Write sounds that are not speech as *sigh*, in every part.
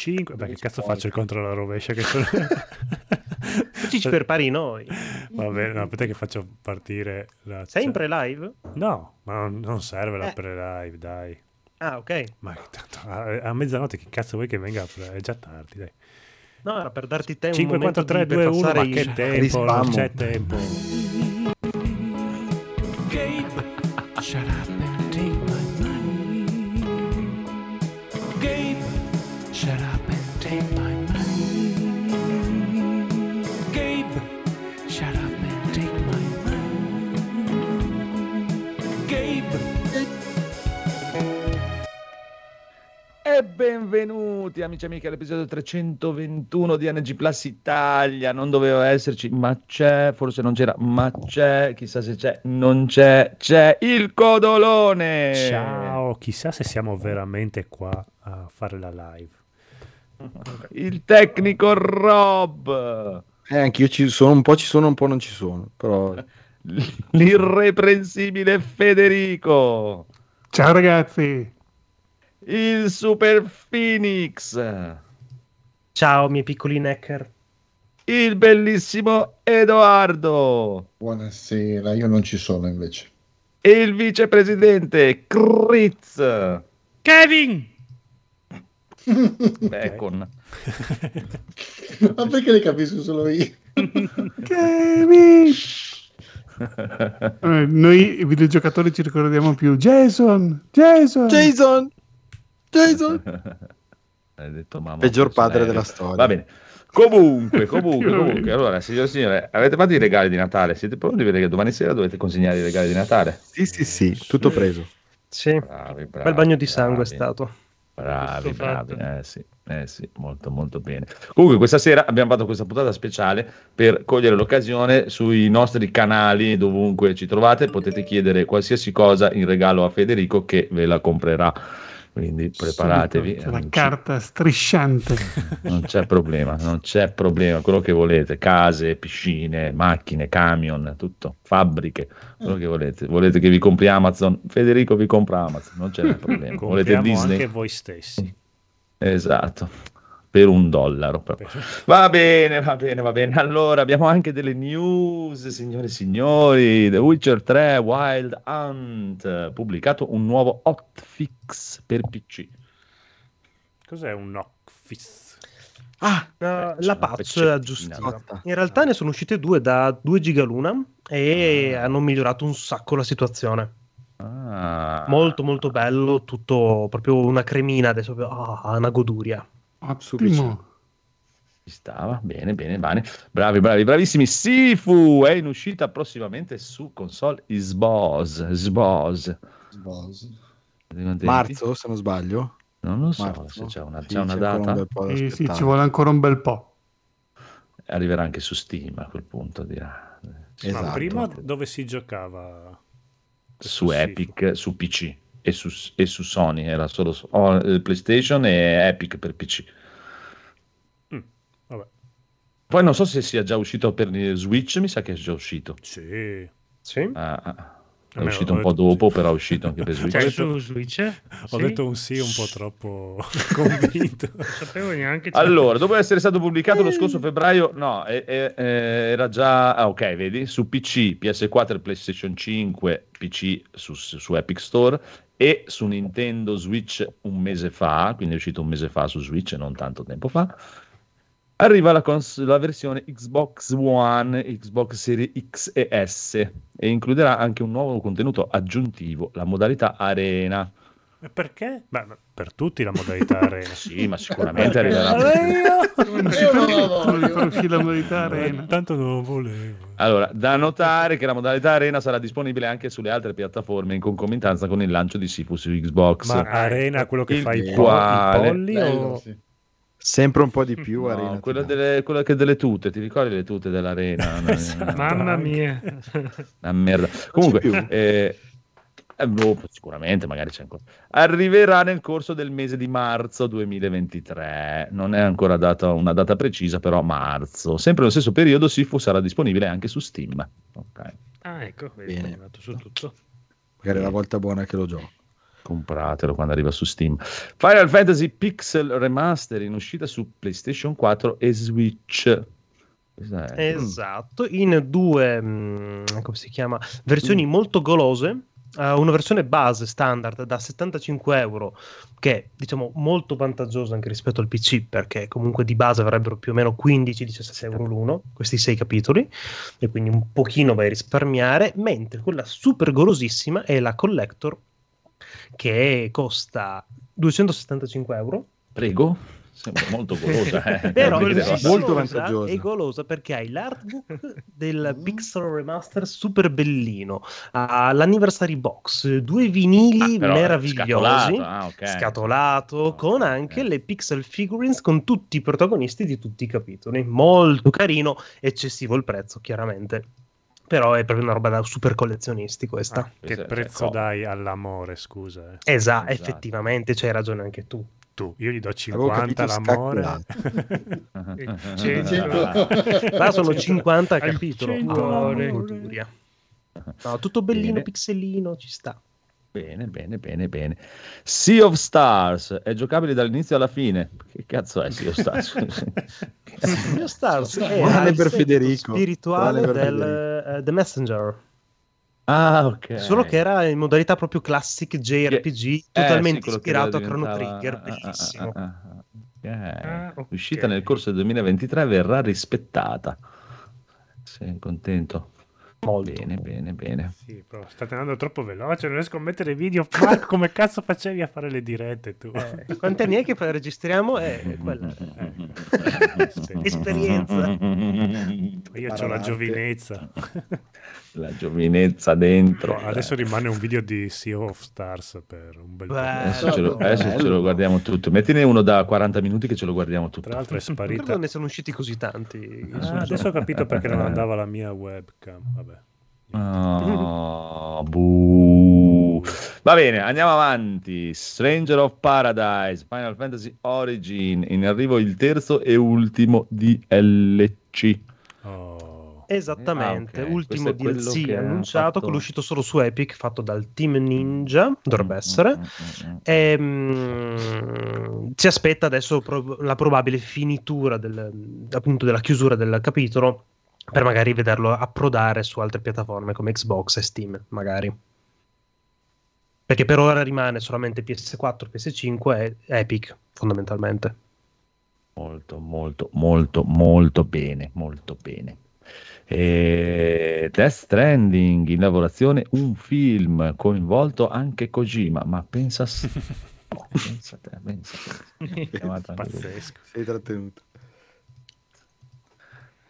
5. Beh, che cazzo faccio il contro la rovescia? Che sono... *laughs* Ci per pari noi. Va bene, no, aspetta che faccio partire la... Sempre live? No, ma non, non serve la eh. pre-live, dai. Ah, ok. Ma tanto, a, a, mezzanotte che cazzo vuoi che venga? È già tardi, dai. No, era per darti *laughs* tempo. 5, 4, 3, 2, 1, ma che tempo, non c'è tempo. Shut up. Benvenuti amici e amiche all'episodio 321 di NG Plus Italia. Non doveva esserci, ma c'è, forse non c'era, ma c'è, chissà se c'è, non c'è, c'è il codolone. Ciao, chissà se siamo veramente qua a fare la live. *laughs* Il tecnico Rob. Eh, anch'io ci sono, un po' ci sono, un po' non ci sono, però... *laughs* L'irreprensibile Federico. Ciao ragazzi il Super Phoenix. Ciao, miei piccoli necker. Il bellissimo Edoardo. Buonasera, io non ci sono invece. E il vicepresidente Critz. Kevin. *laughs* Bacon. Ma perché le capisco solo io? *laughs* Kevin. *laughs* Eh, noi videogiocatori ci ricordiamo più Jason, Jason, Jason, Jason. *laughs* Hai detto mamma. Peggior padre della storia. Va bene. Comunque, *laughs* comunque, comunque, allora, signore e signore, avete fatto i regali di Natale? Siete pronti? Vedete che domani sera dovete consegnare i regali di Natale? Sì, sì, sì, tutto preso. Sì, bravi, bravi, bel bagno di sangue bravi. è stato. Bravi, bravi, eh sì, eh sì, molto molto bene. Comunque questa sera abbiamo fatto questa puntata speciale per cogliere l'occasione sui nostri canali, dovunque ci trovate, potete chiedere qualsiasi cosa in regalo a Federico che ve la comprerà quindi preparatevi. Subito, la carta strisciante. *laughs* Non c'è problema, non c'è problema, quello che volete, case, piscine, macchine, camion, tutto, fabbriche, quello che volete. Volete che vi compri Amazon? Federico vi compra Amazon, non c'è *laughs* problema. volete Disney? anche voi stessi. Esatto per un dollaro. Va bene, va bene, va bene. Allora abbiamo anche delle news, signore e signori. The Witcher 3 Wild Hunt, pubblicato un nuovo hotfix per PC. Cos'è un hotfix? Ah, uh, la patch aggiustiva. In realtà ne sono uscite due da 2 giga l'una e ah. hanno migliorato un sacco la situazione. Ah. Molto molto bello, tutto proprio una cremina adesso, ah, una goduria. Ottimo. Ci stava, bene, bene, bene. Bravi, bravi, bravissimi. Sifu è in uscita prossimamente su console Xbox. Xbox. Marzo, se non sbaglio. Non lo so Marzo. se c'è una, sì, c'è una c'è data. Un sì, sì, ci vuole ancora un bel po'. Arriverà anche su Steam a quel punto. Dirà. Esatto. Ma prima dove si giocava? Su, su Epic, su PC e su, e su Sony, era solo oh, PlayStation e Epic per PC. Mm, Poi non so se sia già uscito per Switch, mi sa che è già uscito. Sì. Sì. Ah, ah. È uscito un po' dopo, però è uscito anche per Switch. Cioè, su Switch? Ho sì? detto un sì un po' troppo *laughs* convinto. non sapevo neanche. Allora, dopo essere stato pubblicato lo scorso febbraio, no, è, è, era già. Ah, ok, vedi, su PC, PS4 e PlayStation 5, PC su, su Epic Store e su Nintendo Switch un mese fa, quindi è uscito un mese fa su Switch, non tanto tempo fa. Arriva la, cons- la, versione Xbox One, Xbox Series X e S e includerà anche un nuovo contenuto aggiuntivo, la modalità Arena. E perché? Beh, per tutti la modalità *laughs* arena. sì, ma sicuramente arriverà. la modalità arena. Tanto non lo volevo. Allora, da notare che la modalità arena sarà disponibile anche sulle altre piattaforme in concomitanza con il lancio di Sifu su Xbox. Ma arena quello che il fa i, quale... i polli Bello, o... sì. Sempre un po' di più no, arena. Quella, delle, quella che delle tute, ti ricordi le tute dell'arena? *laughs* esatto. Mamma mia. Una merda. Comunque, eh, eh, boh, sicuramente, magari c'è ancora. Arriverà nel corso del mese di marzo 2023. Non è ancora data una data precisa, però marzo. Sempre nello stesso periodo Sifu sarà disponibile anche su Steam. Ok. Ah, ecco, vedi, Bene. su tutto. Magari è la volta buona che lo gioco. Compratelo quando arriva su Steam. Final Fantasy Pixel Remaster in uscita su PlayStation 4 e Switch. Esatto, in due, mm, come si chiama, versioni mm. molto golose. Uh, una versione base standard da 75 euro che è diciamo molto vantaggiosa anche rispetto al PC perché comunque di base avrebbero più o meno 15-17 euro l'uno questi sei capitoli e quindi un pochino vai a risparmiare mentre quella super golosissima è la collector che costa 275 euro. Prego Sembra molto golosa, *laughs* eh. però è molto vantaggiosa. È golosa perché hai l'artbook del Pixel Remaster super bellino, ha l'anniversary box, due vinili ah, meravigliosi, scatolato, ah, okay. scatolato oh, con anche okay. le pixel figurines con tutti i protagonisti di tutti i capitoli. Molto carino, eccessivo il prezzo, chiaramente. Però è proprio una roba da super collezionisti questa. Ah, che prezzo dai all'amore, scusa. Eh. Esatto, esatto, effettivamente c'hai ragione anche tu tu, io gli do 50 l'amore. *laughs* Là sono 50 a capitolo. No, tutto bellino, bene. pixelino, ci sta. Bene, bene, bene, bene. Sea of Stars è giocabile dall'inizio alla fine. Che cazzo è Sea of Stars? *laughs* sea of Stars è per Federico. spirituale per del Federico. Uh, The Messenger. Ah, ok. Solo che era in modalità proprio classic JRPG, eh, totalmente sì, ispirato a Chrono Trigger, ah, ah, ah, bellissimo. Ah, ah, ah, okay. Uscita nel corso del 2023 verrà rispettata. Sei contento? Molto. Bene, bene, bene. Sì, però state andando troppo veloce, non riesco a mettere video. Marco, come cazzo facevi a fare le dirette tu? Eh, quanti anni è che registriamo? È quella. Eh. *laughs* Esperienza. Io ho la giovinezza. *laughs* la giovinezza dentro. No, adesso rimane un video di Sea of Stars per un bel po'. Adesso, ce lo, adesso ce lo guardiamo tutto. Mettine uno da 40 minuti che ce lo guardiamo tutto. Tra l'altro è sparita. Non ne sono usciti così tanti. Ah, adesso ho capito perché non andava la mia webcam. Vabbè. Oh, buh. Va bene, andiamo avanti. Stranger of Paradise, Final Fantasy Origin, in arrivo il terzo e ultimo DLC. Oh. Esattamente, ah, okay. ultimo DLC annunciato fatto... con l'uscito solo su Epic, fatto dal Team Ninja, dovrebbe mm, essere. Mm, mm, e, um, si aspetta adesso pro- la probabile finitura del, appunto della chiusura del capitolo per magari vederlo approdare su altre piattaforme come Xbox e Steam, magari. Perché per ora rimane solamente PS4, PS5 e Epic, fondamentalmente. Molto, molto, molto, molto bene, molto bene. E Death Stranding in lavorazione un film coinvolto anche Kojima, ma pensa, oh, *laughs* pensa te, pensa te. Pazzesco. Sei trattenuto.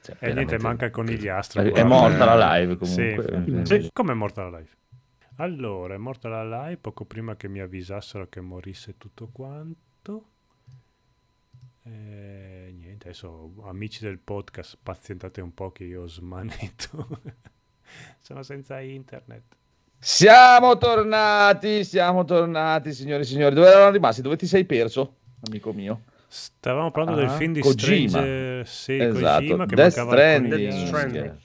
Cioè, e niente, manca il conigliastro. È, è morta la live comunque. Sì. Sì. Come è morta la live? Allora, è morta la live poco prima che mi avvisassero che morisse tutto quanto. E niente, adesso amici del podcast, pazientate un po' che io ho smanetto. *laughs* Sono senza internet. Siamo tornati, siamo tornati, signori e signori. Dove erano rimasti? Dove ti sei perso, amico mio? Stavamo parlando ah, del film di Kojima. Stranger sì, esatto. Kojima che Death Stranding. Stranding.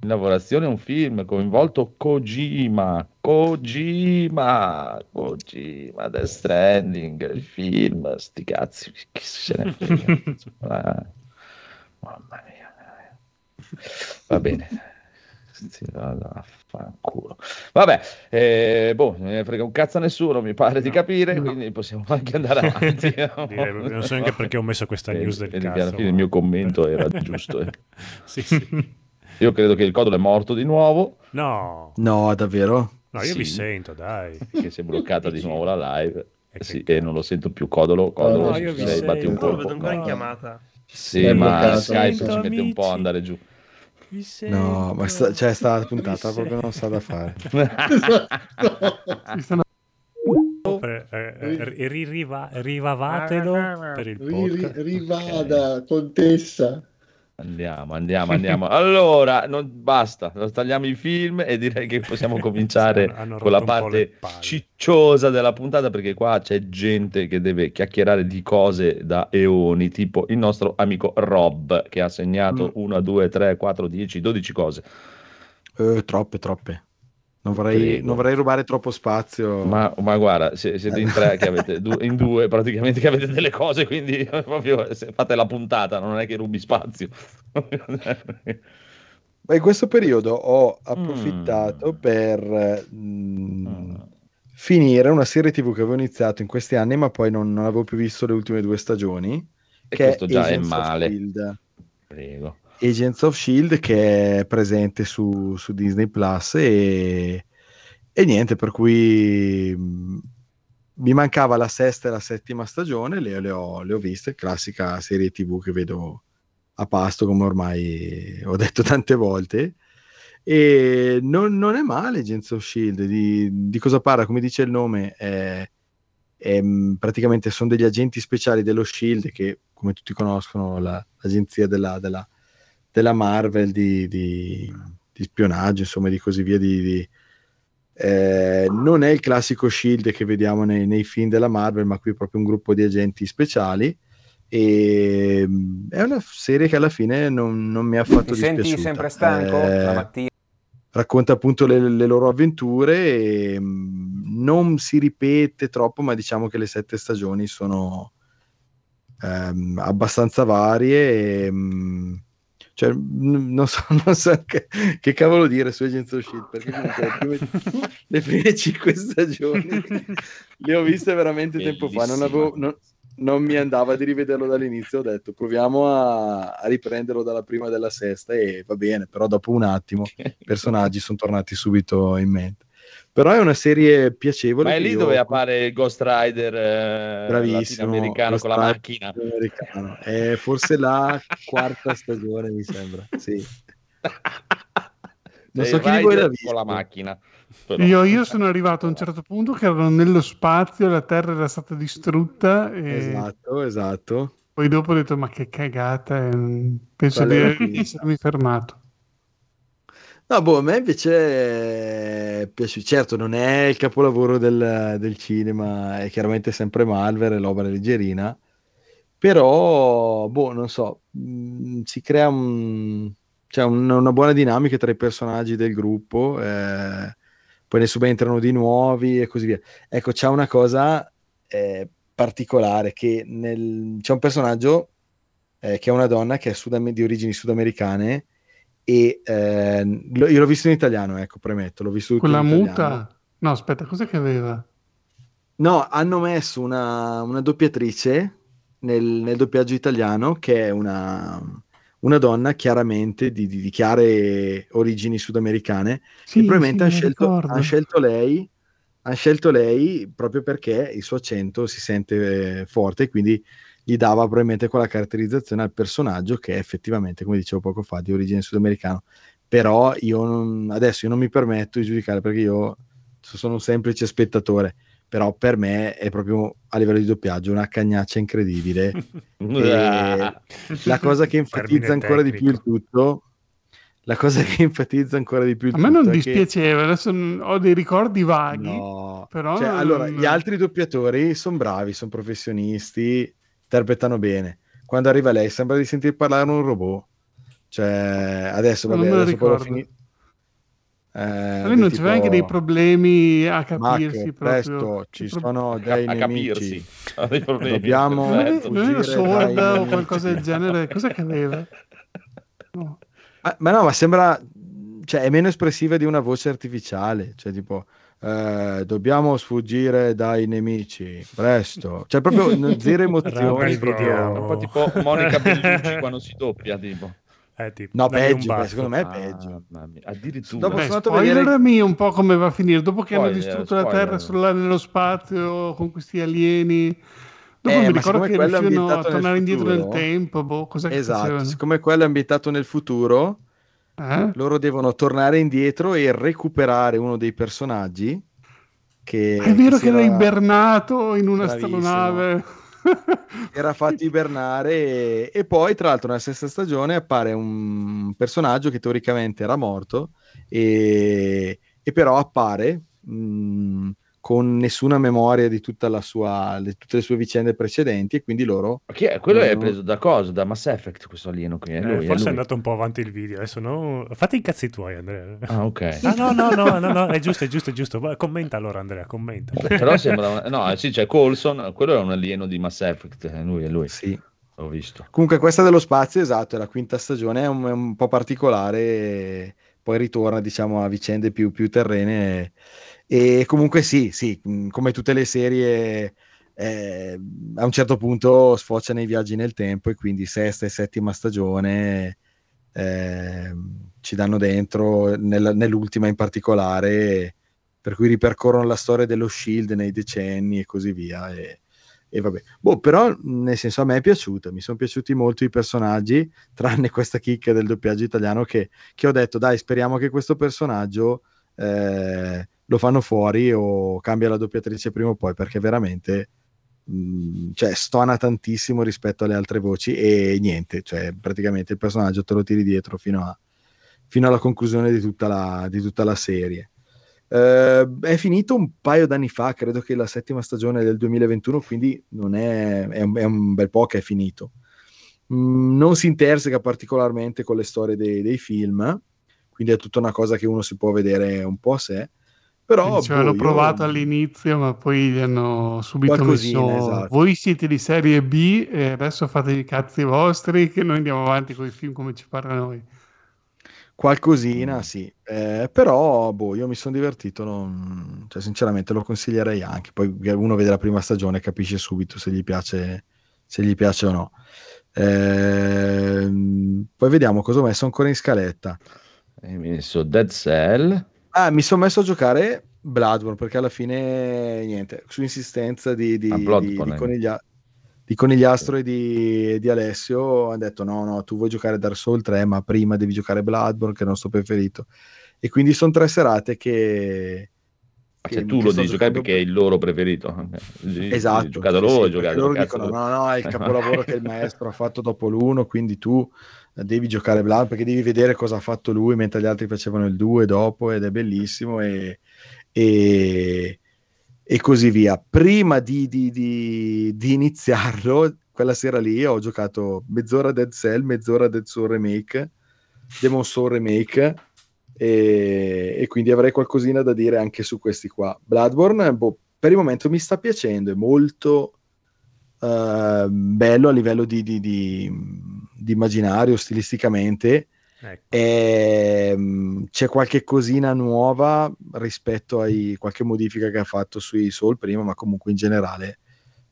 In lavorazione un film coinvolto Kojima, Kojima, Kojima, Death Stranding, il film, sti cazzi, chi se ne frega. *laughs* Mamma mia. Va bene. Sì, Fanculo. Vabbè, eh, boh, non ne frega un cazzo a nessuno, mi pare di capire, no. quindi possiamo anche andare avanti. *laughs* Direi, non so neanche perché ho messo questa eh, news del e cazzo. Alla fine il mio commento era giusto. Eh. *laughs* sì, sì. Io credo che il codolo è morto di nuovo. No. No, davvero? No, io sì. vi sento, dai. *laughs* Che si è bloccata di nuovo la live. E, sì, e non lo sento più codolo. Codolo, no, io vi sento. batti un po'. Lo vedo ancora in chiamata. Sì, ma Skype ci mette un po' a andare giù. No, ma sta, cioè, sta puntata proprio non sa da fare. *laughs* per, eh, ririva, rivavatelo per il podcast. Rivada, contessa. Andiamo, andiamo, andiamo. Allora, non, basta, tagliamo i film e direi che possiamo *laughs* cominciare con la parte cicciosa della puntata perché qua c'è gente che deve chiacchierare di cose da eoni, tipo il nostro amico Rob che ha segnato 1, 2, 3, 4, 10, 12 cose. Eh, troppe, troppe. Non vorrei, non vorrei, rubare troppo spazio. Ma, ma guarda, siete in tre, che avete, *laughs* in due praticamente che avete delle cose, quindi *laughs* proprio fate la puntata, non è che rubi spazio. *laughs* Ma in questo periodo ho approfittato mm. per mm, mm. finire una serie TV che avevo iniziato in questi anni, ma poi non, non avevo più visto le ultime due stagioni. E che questo già Agents è male. Prego. Agents of Shield che è presente su, su Disney Plus e, e, niente, per cui mh, mi mancava la sesta e la settima stagione, le, le, ho, le ho viste, classica serie TV che vedo a pasto, come ormai ho detto *laughs* tante volte. E non, non è male Agents of Shield. Di, di, cosa parla? Come dice il nome, è, è, praticamente sono degli agenti speciali dello Shield che, come tutti conoscono, la, l'agenzia della, della, della Marvel di, di, di, spionaggio, insomma, di così via. Di, eh, non è il classico Shield che vediamo nei, nei film della Marvel, ma qui è proprio un gruppo di agenti speciali e mm, è una serie che alla fine non, non mi ha fatto Ti dispiaciuta. senti sempre stanco eh, la mattina? Racconta appunto le, le, loro avventure e mm, non si ripete troppo, ma diciamo che le sette stagioni sono ehm, abbastanza varie. E, cioè, non so, *laughs* non so che, che, cavolo dire su Agents of Shield perché comunque le prime, le prime cinque stagioni le ho viste veramente Bellissima. tempo fa. Non avevo, non, non mi andava di rivederlo dall'inizio, ho detto proviamo a, a riprenderlo dalla prima della sesta e va bene, però dopo un attimo *laughs* i personaggi sono tornati subito in mente. Però è una serie piacevole. Ma è lì io... dove appare il Ghost Rider eh, Bravissimo, americano con la macchina. È forse la *laughs* quarta stagione, mi sembra. Sì. Non so chi di voi l'ha visto. Con la macchina. Però... Io, io, sono arrivato a un certo punto che erano nello spazio, la Terra era stata distrutta. E... Esatto, esatto. Poi dopo ho detto, ma che cagata, penso di essermi fermato. No, boh, a me invece piace, certo non è il capolavoro del, del cinema, è chiaramente sempre Malver, è l'opera leggerina, però, boh, non so, mm, si crea un, cioè un, una buona dinamica tra i personaggi del gruppo, eh, poi ne subentrano di nuovi e così via. Ecco, c'è una cosa eh, particolare che nel... c'è un personaggio eh, che è una donna che è sudam- di origini sudamericane e eh, lo, io l'ho visto in italiano, ecco, premetto, l'ho visto Quella muta? No, aspetta, cos'è che aveva? No, hanno messo una, una doppiatrice nel, nel, doppiaggio italiano che è una, una donna chiaramente di, di, di chiare origini sudamericane sì, e probabilmente sì, hanno scelto, han scelto, lei hanno scelto lei proprio perché il suo accento si sente eh, forte e quindi gli dava probabilmente quella caratterizzazione al personaggio che è effettivamente, come dicevo poco fa, di origine sudamericana. Però io non, adesso io non mi permetto di giudicare perché io sono un semplice spettatore però per me è proprio a livello di doppiaggio una cagnaccia incredibile. *laughs* la cosa che enfatizza ancora di più il tutto la cosa che enfatizza ancora di più a me non dispiaceva che... adesso ho dei ricordi vaghi no. però cioè, allora gli altri doppiatori sono bravi sono professionisti interpretano bene quando arriva lei sembra di sentir parlare un robot cioè adesso vabbè adesso poi finito eh, Lui non c'aveva anche dei problemi a capirsi Mac, presto, ci pro... sono dei a, nemici. *laughs* A dei problemi. Dobbiamo non, era sorda o qualcosa del genere. Cosa che aveva? *laughs* No. Ma, ma, no, ma sembra... Cioè, è meno espressiva di una voce artificiale. Cioè, tipo... Eh, dobbiamo sfuggire dai nemici presto cioè proprio *laughs* zero emozioni proprio... un po' tipo Monica Bellucci quando si doppia tipo eh, tipo, no, peggio, secondo me è peggio. Ah, addirittura. Dopo Beh, sono spoilerami vedere... un po' come va a finire. Dopo che spoiler, hanno distrutto spoiler. la Terra sulla, nello spazio con questi alieni. Dopo eh, mi ricordo che riuscivano a tornare indietro nel tempo. Boh, esatto, siccome quello è ambientato nel futuro, eh? loro devono tornare indietro e recuperare uno dei personaggi. Che, è vero che, era ibernato in una astronave *laughs* era fatto ibernare e, e, poi tra l'altro nella stessa stagione appare un personaggio che teoricamente era morto e, e però appare mh, mm, con nessuna memoria di, tutta la sua, di tutte le sue vicende precedenti e quindi loro... Ma chi è? Quello non... è preso da cosa? Da Mass Effect questo alieno qui? È lui, eh, forse è, è, andato un po' avanti il video, adesso no... Fate i cazzi tuoi Andrea. Ah ok. *laughs* Ah no no no, no, no è giusto, è giusto, è giusto. Commenta allora Andrea, commenta. Però sembra... Una... No, sì, c'è Colson, quello è un alieno di Mass Effect, è lui, è lui. Sì. Ho visto. Comunque questa dello spazio, esatto, è la quinta stagione, è un, è un po' particolare, poi ritorna diciamo a vicende più, più terrene. E comunque sì, sì, come tutte le serie, eh, a un certo punto sfocia nei viaggi nel tempo e quindi sesta e settima stagione eh, ci danno dentro, nel, nell'ultima in particolare, per cui ripercorrono la storia dello Shield nei decenni e così via. E, e vabbè. Boh, però nel senso a me è piaciuta, mi sono piaciuti molto i personaggi, tranne questa chicca del doppiaggio italiano che, che ho detto, dai, speriamo che questo personaggio... Eh, lo fanno fuori o cambia la doppiatrice prima o poi perché veramente mh, mm, cioè, stona tantissimo rispetto alle altre voci e niente, cioè praticamente il personaggio te lo tiri dietro fino, a, fino alla conclusione di tutta la, di tutta la serie. Uh, è finito un paio d'anni fa, credo che la settima stagione del 2021, quindi non è, è, un, è un bel po' che è finito. Mm, non si interseca particolarmente con le storie dei, dei, film, quindi è tutta una cosa che uno si può vedere un po' a sé. Però ci boh, hanno provato io... all'inizio, ma poi gli hanno subito messo esatto. voi siete di serie B e adesso fate i cazzi vostri che noi andiamo avanti con i film come ci pare a noi. Qualcosina, sì, eh, però boh, io mi sono divertito, non... cioè, sinceramente lo consiglierei anche. Poi uno vede la prima stagione e capisce subito se gli piace, se gli piace o no. Eh, poi vediamo cosa ho messo ancora in scaletta. Hai messo Dead Cell. Ah, mi sono messo a giocare Bloodborne perché alla fine, niente, su insistenza di, di, ah, di, di, coniglia, di Conigliastro e di, di Alessio hanno detto no, no, tu vuoi giocare Dark Souls 3 ma prima devi giocare Bloodborne che è il nostro preferito. E quindi sono tre serate che... che cioè, tu lo devi giocare perché è il loro preferito. Esatto. Giocato sì, loro, sì, giocato, loro dicono no, no, è il *laughs* capolavoro che il maestro ha fatto dopo l'uno, quindi tu devi giocare Blood perché devi vedere cosa ha fatto lui mentre gli altri facevano il 2 dopo ed è bellissimo e, e, e così via. Prima di, di, di, di, iniziarlo, quella sera lì ho giocato mezz'ora Dead Cell, mezz'ora Dead Soul Remake, Demon Soul Remake e, e quindi avrei qualcosina da dire anche su questi qua. Bloodborne, boh, per il momento mi sta piacendo, è molto uh, bello a livello di, di, di, di immaginario, stilisticamente. Ecco. E, um, c'è qualche cosina nuova rispetto a qualche modifica che ha fatto sui Soul prima, ma comunque in generale.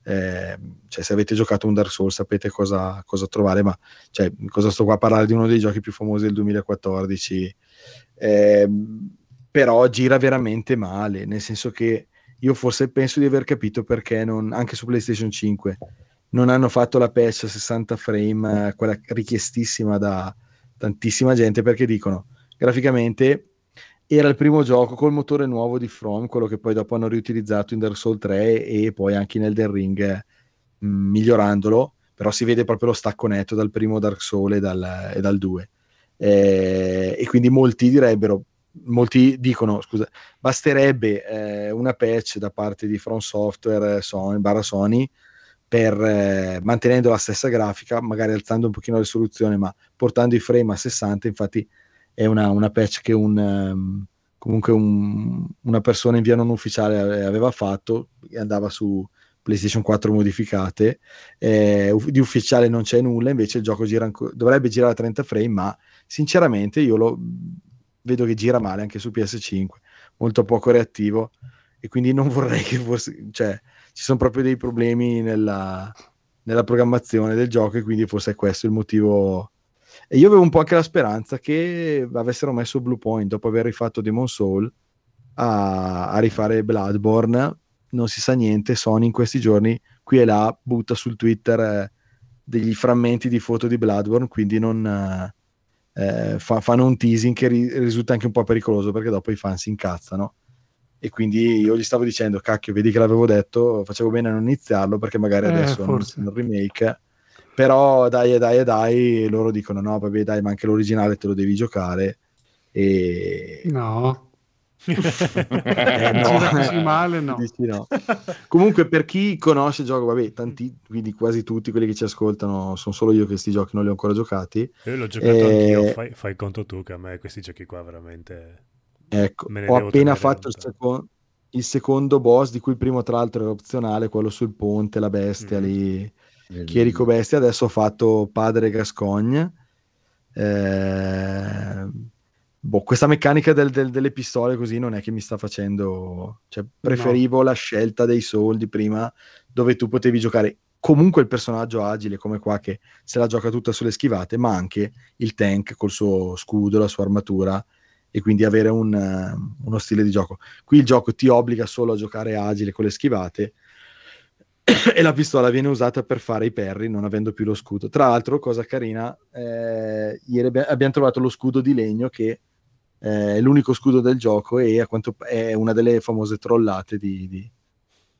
Eh, cioè, se avete giocato un Dark Souls sapete cosa, cosa trovare, ma cioè, cosa sto qua a parlare di uno dei giochi più famosi del 2014. Eh, però gira veramente male, nel senso che io forse penso di aver capito perché non, anche su PlayStation 5 non hanno fatto la patch a 60 frame, eh, quella richiestissima da tantissima gente, perché dicono graficamente era il primo gioco col motore nuovo di From, quello che poi dopo hanno riutilizzato in Dark Souls 3 e poi anche in Elden Ring, mh, mm, migliorandolo, però si vede proprio lo stacco netto dal primo Dark Souls e dal, e dal 2. Eh, e quindi molti direbbero molti dicono, scusa, basterebbe eh, una patch da parte di From Software Sony, barra Sony per eh, mantenendo la stessa grafica, magari alzando un pochino la risoluzione, ma portando i frame a 60, infatti è una, una patch che un, um, comunque un, una persona in via non ufficiale aveva fatto e andava su PlayStation 4 modificate, eh, di ufficiale non c'è nulla, invece il gioco gira dovrebbe girare a 30 frame, ma sinceramente io lo vedo che gira male anche su PS5, molto poco reattivo e quindi non vorrei che fosse, cioè ci sono proprio dei problemi nella, nella programmazione del gioco e quindi forse è questo il motivo. E io avevo un po' anche la speranza che avessero messo Blue Point dopo aver rifatto Demon Soul a, a rifare Bloodborne. Non si sa niente. Sony in questi giorni qui e là butta sul Twitter eh, degli frammenti di foto di Bloodborne, quindi non, eh, eh, fa, fanno un teasing che ri- risulta anche un po' pericoloso perché dopo i fan si incazzano e quindi io gli stavo dicendo cacchio vedi che l'avevo detto facevo bene a non iniziarlo perché magari eh, adesso forse. non un remake però dai dai dai loro dicono no vabbè dai ma anche l'originale te lo devi giocare e no *laughs* eh, no. male, no. no. *laughs* Comunque, per chi conosce il gioco, vabbè, tanti, quindi quasi tutti quelli che ci ascoltano, sono solo io che questi giochi non li ho ancora giocati. Io l'ho giocato e... anch'io, fai, fai, conto tu che a me questi giochi qua veramente... Ecco, ho appena fatto il, seco- il, secondo boss, di cui il primo tra l'altro era opzionale, quello sul ponte, la bestia mm. lì, Chierico Bestia, adesso ho fatto Padre Gascogne. Eh boh, questa meccanica del, del, delle pistole così non è che mi sta facendo... Cioè, preferivo no. la scelta dei soldi prima, dove tu potevi giocare comunque il personaggio agile come qua che se la gioca tutta sulle schivate, ma anche il tank col suo scudo, la sua armatura e quindi avere un, uh, uno stile di gioco. Qui il gioco ti obbliga solo a giocare agile con le schivate *coughs* e la pistola viene usata per fare i perri non avendo più lo scudo. Tra l'altro, cosa carina, eh, ieri abbiamo trovato lo scudo di legno che eh, è l'unico scudo del gioco e a quanto è una delle famose trollate di, di,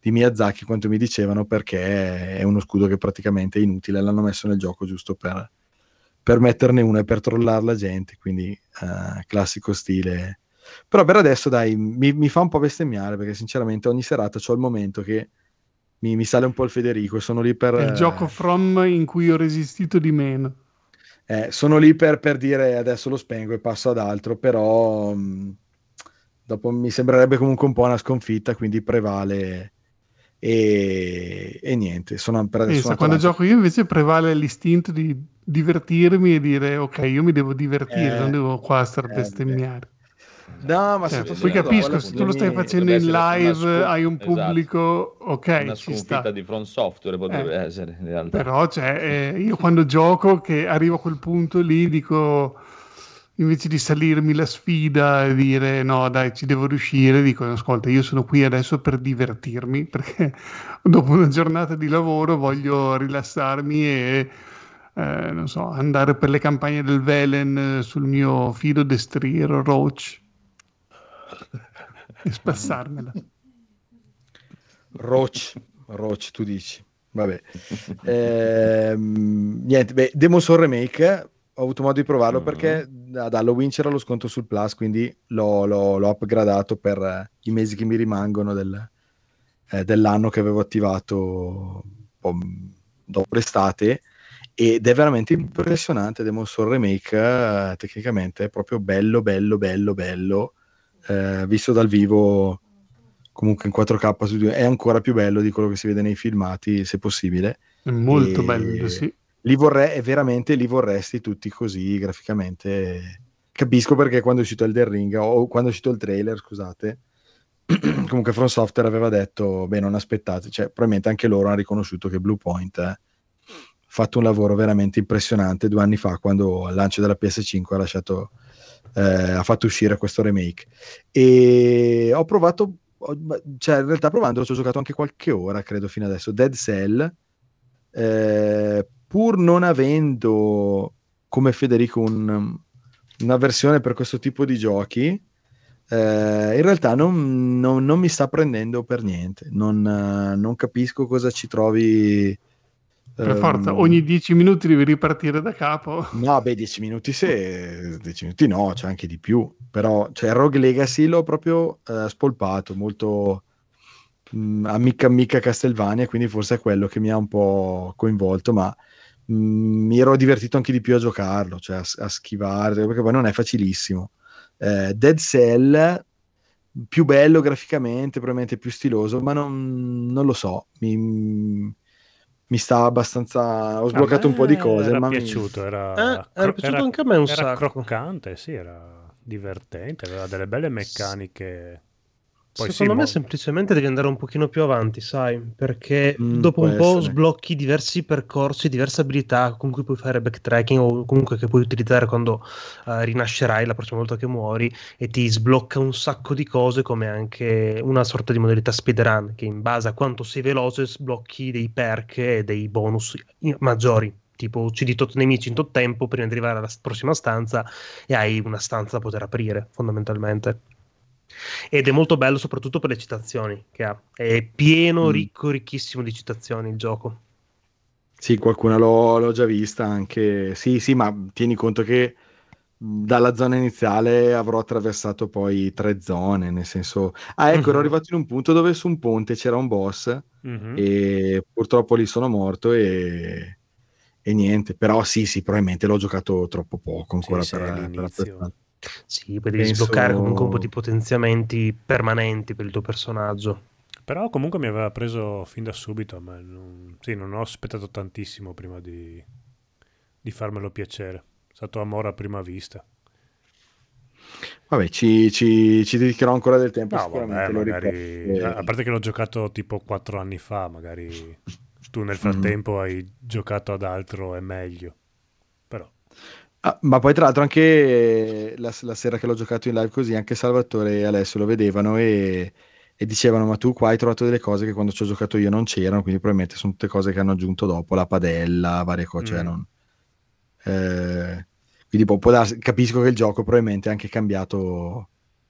di, Miyazaki, quanto mi dicevano, perché è uno scudo che praticamente è inutile, l'hanno messo nel gioco giusto per, per metterne uno e per trollare la gente, quindi eh, classico stile. Però per adesso dai, mi, mi, fa un po' bestemmiare perché sinceramente ogni serata ho il momento che mi, mi, sale un po' il Federico e sono lì per... Il gioco From in cui ho resistito di meno. Eh, sono lì per, per, dire adesso lo spengo e passo ad altro, però mh, mm, dopo mi sembrerebbe comunque un po' una sconfitta, quindi prevale e, e niente. Sono per adesso Pensa, quando gioco io invece prevale l'istinto di divertirmi e dire ok, io mi devo divertire, eh, non devo qua star eh, bestemmiare. No, ma cioè, poi capisco, se tu lo stai facendo in live, scu- hai un esatto. pubblico, esatto. ok, una sconfitta di front software potrebbe eh. essere in realtà. Però, cioè, eh, io quando gioco, che arrivo a quel punto lì, dico, invece di salirmi la sfida e dire no, dai, ci devo riuscire, dico, ascolta, io sono qui adesso per divertirmi, *laughs* perché dopo una giornata di lavoro voglio rilassarmi e... Eh, non so, andare per le campagne del Velen sul mio filo destriero Roach e spassarmela. Roach, Roach, tu dici. Vabbè. Ehm, niente, beh, Demon's Soul Remake ho avuto modo di provarlo mm. perché ad Halloween c'era lo sconto sul Plus, quindi l'ho, l'ho, l'ho upgradato per eh, i mesi che mi rimangono del, eh, dell'anno che avevo attivato dopo l'estate. Ed è veramente impressionante Demon's Soul Remake eh, tecnicamente è proprio bello bello bello bello eh, visto dal vivo comunque in 4K su è ancora più bello di quello che si vede nei filmati se possibile. Molto e bello sì li vorrei veramente li vorresti tutti così graficamente capisco perché quando è uscito Elden Ring o quando è uscito il trailer scusate *clears throat* comunque From Software aveva detto beh non aspettate cioè probabilmente anche loro hanno riconosciuto che Blue Point ha fatto un lavoro veramente impressionante due anni fa quando al lancio della PS5 ha lasciato eh, ha fatto uscire questo remake. E ho provato, cioè in realtà provando ci ho giocato anche qualche ora, credo fino adesso, Dead Cell, eh, pur non avendo come Federico un, una versione per questo tipo di giochi, eh, in realtà non, non, non, mi sta prendendo per niente, non, non capisco cosa ci trovi per forza, um, ogni 10 minuti devi ripartire da capo. No, beh, 10 minuti se 10 minuti no, c'è anche di più. Però, cioè, Rogue Legacy l'ho proprio uh, spolpato, molto um, amica amica Castelvania, quindi forse è quello che mi ha un po' coinvolto, ma mi ero divertito anche di più a giocarlo, cioè a, a schivare, perché poi non è facilissimo. Uh, Dead Cell più bello graficamente, probabilmente più stiloso, ma non, non lo so, mi, mi sta abbastanza. Ho sbloccato un po' di cose. Era ma piaciuto, mi... era, eh, era piaciuto era, anche a me un era sacco. croccante, sì, era divertente, aveva delle belle meccaniche. Poi Secondo sì, me mo... semplicemente devi andare un pochino più avanti, sai, perché mm, dopo un po' essere. sblocchi diversi percorsi, diverse abilità con cui puoi fare backtracking o comunque che puoi utilizzare quando uh, rinascerai la prossima volta che muori e ti sblocca un sacco di cose come anche una sorta di modalità speedrun che in base a quanto sei veloce sblocchi dei perk e dei bonus maggiori tipo uccidi tot nemici in tot tempo prima di arrivare alla prossima stanza e hai una stanza da poter aprire fondamentalmente ed è molto bello soprattutto per le citazioni che ha. È pieno, mm. ricco, ricchissimo di citazioni il gioco. Sì, qualcuna l'ho, l'ho, già vista anche. Sì, sì, ma tieni conto che dalla zona iniziale avrò attraversato poi tre zone, nel senso... Ah, ecco, mm-hmm. ero arrivato in un punto dove su un ponte c'era un boss mm-hmm. e purtroppo lì sono morto e... e, niente, però sì, sì, probabilmente l'ho giocato troppo poco ancora sì, per, per Sì, poi devi Penso... sbloccare comunque un po' di potenziamenti permanenti per il tuo personaggio. Però comunque mi aveva preso fin da subito, ma non, sì, non ho aspettato tantissimo prima di, di farmelo piacere stato amore a prima vista. Vabbè, ci, ci, ci, dedicherò ancora del tempo. No, vabbè, magari... A parte che l'ho giocato tipo quattro anni fa, magari tu nel frattempo mm. hai giocato ad altro e meglio. Ah, ma poi tra l'altro anche la, la, sera che l'ho giocato in live così, anche Salvatore e Alessio lo vedevano e, e, dicevano ma tu qua hai trovato delle cose che quando ci ho giocato io non c'erano, quindi probabilmente sono tutte cose che hanno aggiunto dopo, la padella, varie cose. Cioè mm. Cioè non, eh, quindi può, può darsi, capisco che il gioco probabilmente ha anche cambiato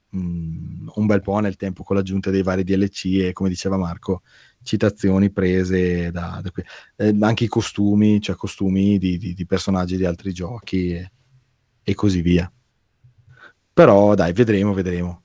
mh, mm, un bel po' nel tempo con l'aggiunta dei vari DLC e come diceva Marco, citazioni prese da, da eh, anche i costumi, cioè costumi di, di, di personaggi di altri giochi e, e così via. Però dai, vedremo, vedremo.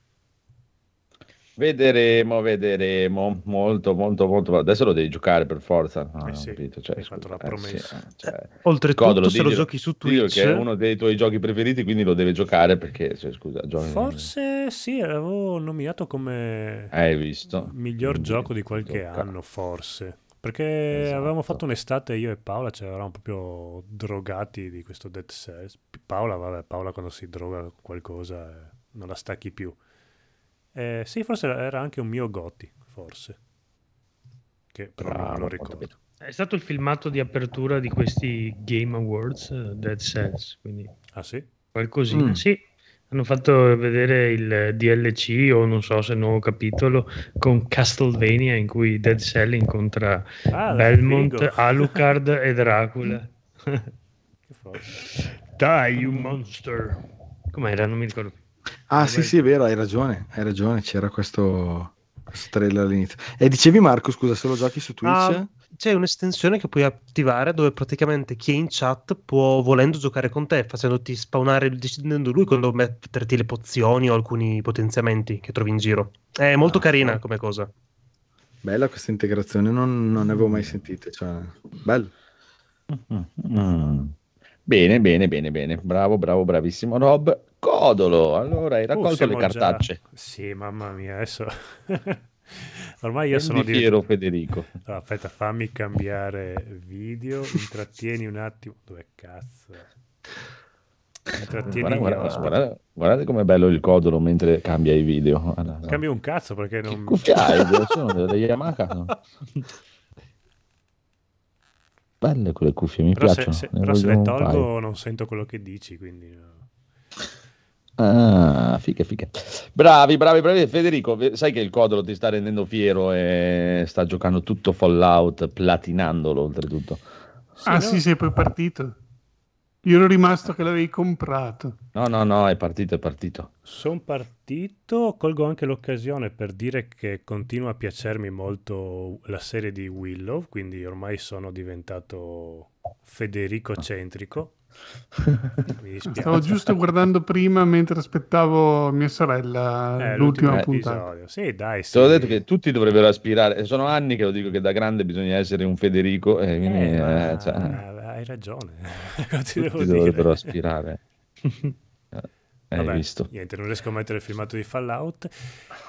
Vedremo, vedremo. Molto, molto, molto. Adesso lo devi giocare per forza. No, eh sì, cioè, hai fatto la promessa. Eh, sì, cioè, Oltretutto, Codolo, se lo giochi su Twitch, che è uno dei tuoi giochi preferiti, quindi lo devi giocare perché, cioè, scusa, giochi... Forse sì, l'avevo nominato come hai visto? miglior quindi, gioco di qualche gioca. anno, forse. Perché esatto. avevamo fatto un'estate io e Paola, cioè eravamo proprio drogati di questo Dead Cells. Paola, vabbè, Paola quando si droga qualcosa eh, non la stacchi più. Eh, sì, forse era anche un mio Gotti, forse. Che però Bravo, non lo ricordo. È stato il filmato di apertura di questi Game Awards, uh, Dead Cells, quindi... Ah sì? Qualcosina, mm. sì. Hanno fatto vedere il DLC o non so se il nuovo capitolo con Castlevania in cui Dead Cell incontra ah, Belmont, *laughs* Alucard e Dracula. che forte. *laughs* Dai, you monster. Com'era? Non mi ricordo più. Ah, sì, sì, è vero, hai ragione, hai ragione, c'era questo, questo trailer all'inizio. E dicevi Marco, scusa, se lo giochi su Twitch? Ah, c'è un'estensione che puoi attivare dove praticamente chi è in chat può, volendo giocare con te, facendoti spawnare, decidendo lui quando metterti le pozioni o alcuni potenziamenti che trovi in giro. È molto ah, carina sì. come cosa. Bella questa integrazione, non, non ne avevo mai sentite, cioè, bello. Mm-hmm. Bene, bene, bene, bene. Bravo, bravo, bravissimo Rob. Codolo, allora hai uh, raccolto uh, le cartacce. Già... Sì, mamma mia, adesso... *laughs* Ormai io sono diventato... Federico. No, aspetta, fammi cambiare video, intrattieni un attimo. Dove cazzo? Intrattieni guarda, guarda, guarda, guardate com'è bello il codolo mentre cambia i video. Guarda, Cambia un cazzo perché non... Che hai? sono delle Yamaha? *laughs* Belle quelle cuffie, mi però piacciono. Se, se, però se le tolgo non sento quello che dici, quindi... No. Ah, figa, figa. Bravi, bravi, bravi. Federico, sai che il Codolo ti sta rendendo fiero e sta giocando tutto Fallout, platinandolo oltretutto. Sì, ah, no? sì, sei poi partito. Io ero rimasto che l'avevi comprato. No, no, no, è partito, è partito. Sono partito, colgo anche l'occasione per dire che continua a piacermi molto la serie di Willow, quindi ormai sono diventato Federico centrico. Stavo giusto guardando prima mentre aspettavo mia sorella eh, l'ultima puntata. Episodio. Sì, dai. Sì. Te l'ho detto che tutti dovrebbero aspirare. Sono anni che lo dico che da grande bisogna essere un Federico. E quindi, eh, eh, cioè, hai ragione. *laughs* tutti dovrebbero aspirare. *laughs* Hai Vabbè, visto? Niente, non riesco a mettere il filmato di Fallout.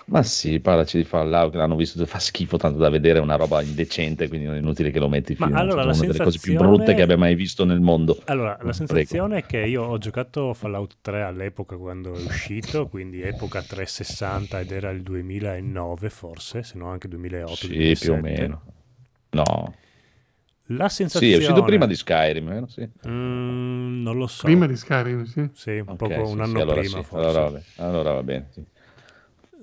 Ma sì, parlaci di Fallout, l'hanno visto, fa schifo tanto da vedere, è una roba indecente, quindi non è inutile che lo metti Ma allora, la sensazione... delle cose più brutte che abbia mai visto nel mondo. Allora, la sensazione Prego. è che io ho giocato Fallout 3 all'epoca quando è uscito, quindi epoca 360 ed era il 2009 forse, se no anche 2008. Sì, 2007. più o meno. No, la sensazione... Sì, è uscito prima di Skyrim, vero? Sì. Mm, non lo so. Prima di Skyrim, sì. Sì, un, okay, poco, un anno sì, allora prima sì. allora, vabbè. allora, va bene, sì.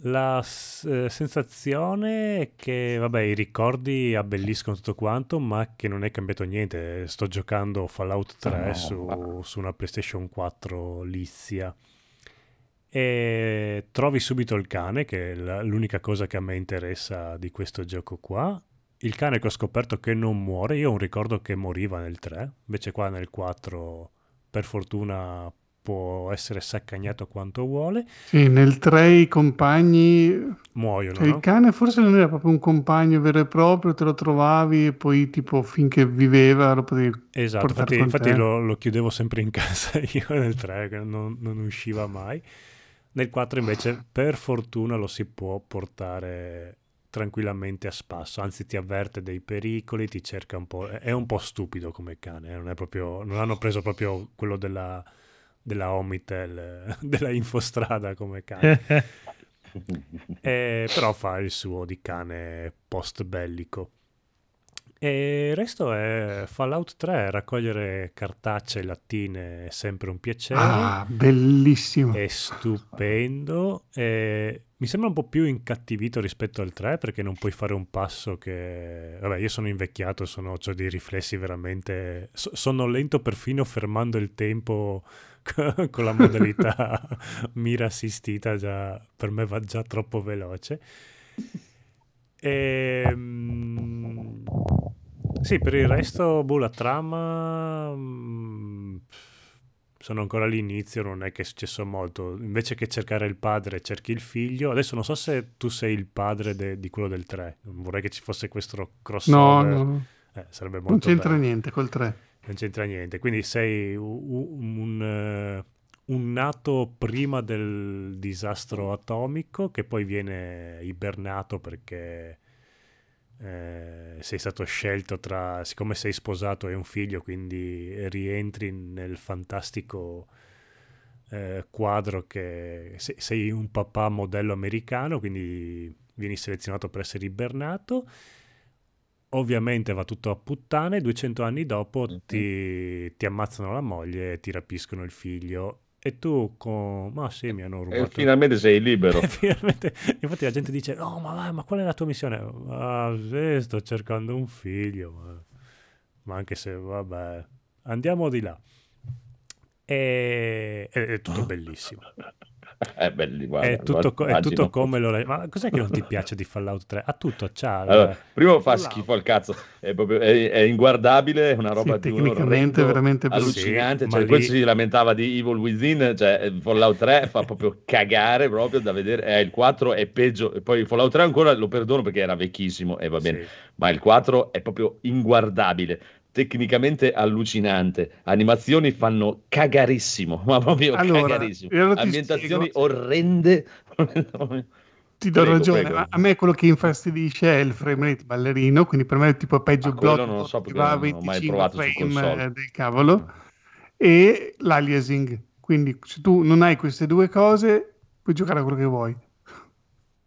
La eh, sensazione è che, vabbè, i ricordi abbelliscono tutto quanto, ma che non è cambiato niente. Sto giocando Fallout 3 oh, no, su, su, una PlayStation 4 Lizia. E trovi subito il cane, che è l'unica cosa che a me interessa di questo gioco qua il cane che ho scoperto che non muore, io ho un ricordo che moriva nel 3, invece qua nel 4 per fortuna può essere saccagnato quanto vuole. Sì, nel 3 i compagni muoiono. Cioè, no? Il cane forse non era proprio un compagno vero e proprio, te lo trovavi e poi tipo finché viveva lo potevi Esatto, infatti, infatti lo, lo, chiudevo sempre in *laughs* casa io nel 3, non, non usciva mai. Nel 4 invece per fortuna lo si può portare tranquillamente a spasso, anzi ti avverte dei pericoli, ti cerca un po', è un po' stupido come cane, non, è proprio, non hanno preso proprio quello della, della Omitel, *laughs* della infostrada come cane, *laughs* eh, però fa il suo di cane post bellico. E il resto è Fallout 3, raccogliere cartacce lattine è sempre un piacere. Ah, bellissimo. È stupendo. E mi sembra un po' più incattivito rispetto al 3 perché non puoi fare un passo che... Vabbè, io sono invecchiato, sono, ho dei riflessi veramente... So, sono lento perfino fermando il tempo *laughs* con la modalità *laughs* mira assistita, già, per me va già troppo veloce. E, ehm, sì, per il resto, boh, la trama. Mh, sono ancora all'inizio, non è che è successo molto. Invece che cercare il padre, cerchi il figlio. Adesso non so se tu sei il padre de- di quello del 3. Non vorrei che ci fosse questo crossover. No, no. Eh, sarebbe molto non c'entra bello. niente col 3. Non c'entra niente. Quindi sei un, un, un, nato prima del disastro atomico che poi viene ibernato perché eh, sei stato scelto tra, siccome sei sposato e un figlio, quindi rientri nel fantastico eh, quadro che sei, sei un papà modello americano, quindi vieni selezionato per essere ibernato. Ovviamente va tutto a puttane, 200 anni dopo mm-hmm. ti, ti ammazzano la moglie e ti rapiscono il figlio e tu con... Ma sì, mi hanno rubato. E finalmente sei libero. *laughs* finalmente... Infatti la gente dice, no, ma, ma qual è la tua missione? Ah, sì, sto cercando un figlio. Ma, ma anche se, vabbè, andiamo di là. E... È tutto *laughs* bellissimo. È, *laughs* belli, guarda, è, tutto, guarda, è tutto come lo... Ma cos'è che non ti piace di Fallout 3? Ha tutto, c'ha... Allora, primo fa schifo al cazzo, è, proprio, è, è inguardabile, è una roba sì, tecnicamente veramente allucinante. Sì, cioè, lì... Questo si lamentava di Evil Within, cioè Fallout 3 fa proprio cagare proprio da vedere, eh, il 4 è peggio, e poi Fallout 3 ancora lo perdono perché era vecchissimo e va bene, sì. ma il 4 è proprio inguardabile tecnicamente allucinante. Animazioni fanno cagarissimo, *laughs* ma proprio allora, cagarissimo. Ambientazioni spiego. orrende. Ti do prego, ragione, prego. a me quello che infastidisce è il frame rate ballerino, quindi per me è tipo peggio blocco non lo so perché non ho mai provato frame del cavolo e l'aliasing. Quindi se tu non hai queste due cose, puoi giocare a quello che vuoi.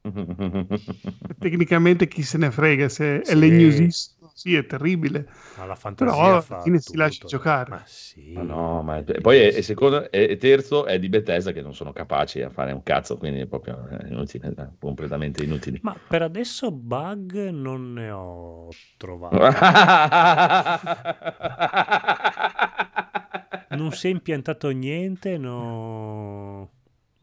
*laughs* Tecnicamente chi se ne frega se sì. è legnosissimo sì, è terribile. Ma la fantasia Però alla fine si lascia giocare. Ma sì. Ma no, ma è... poi è, è secondo e terzo è di Bethesda che non sono capaci a fare un cazzo, quindi è proprio inutile, completamente inutile. Ma per adesso bug non ne ho trovato. *laughs* non si è impiantato niente, no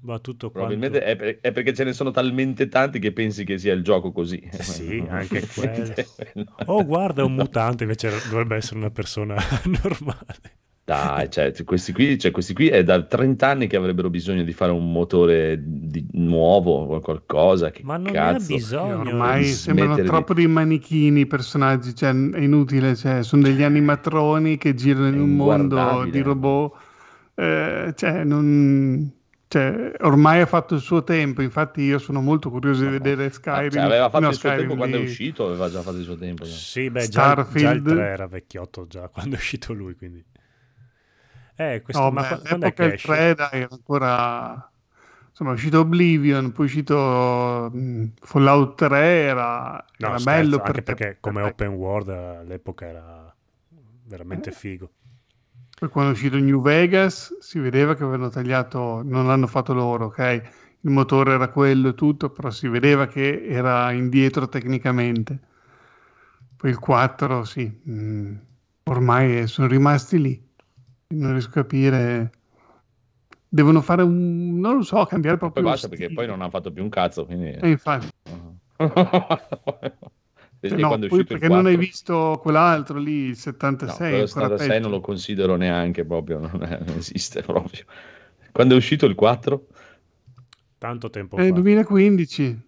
va tutto Probabilmente quanto... è, per, è, perché ce ne sono talmente tanti che pensi che sia il gioco così. Sì, *laughs* anche quello. *laughs* Oh, guarda, un mutante invece dovrebbe essere una persona *laughs* normale. Dai, cioè, questi, qui, cioè, questi qui è da 30 anni che avrebbero bisogno di fare un motore di, nuovo o qualcosa. Che Ma non cazzo. ne ha bisogno. Ormai sembrano troppo di... dei manichini i personaggi, cioè, è inutile, cioè, sono degli animatroni che girano in un mondo di robot. Eh, cioè, non cioè, ormai ha fatto il suo tempo, infatti io sono molto curioso di vedere Skyrim. Cioè, aveva fatto no, il suo Skyrim tempo di... quando è uscito, aveva già fatto il suo tempo. Sì, beh, già, già, il 3 era vecchiotto già *laughs* quando è uscito lui, quindi... Eh, questo, no, ma beh, quando è che il 3 dai, era ancora... Insomma, è uscito Oblivion, poi è uscito mh, Fallout 3, era, no, era scherzo, bello. Anche perché, perché come open world all'epoca era veramente figo. Poi quando è uscito New Vegas si vedeva che avevano tagliato, non l'hanno fatto loro, ok? Il motore era quello e tutto, però si vedeva che era indietro tecnicamente. Poi il 4, sì, mh, mm, ormai sono rimasti lì. Non riesco a capire. Devono fare un, non lo so, cambiare proprio. Poi basta perché poi non hanno fatto più un cazzo. Quindi... E infatti. *laughs* no, poi perché non hai visto quell'altro lì, il 76? No, il 76 non lo considero neanche proprio, non, è, non esiste *laughs* proprio. Quando è uscito il 4? Tanto tempo eh, fa. 2015.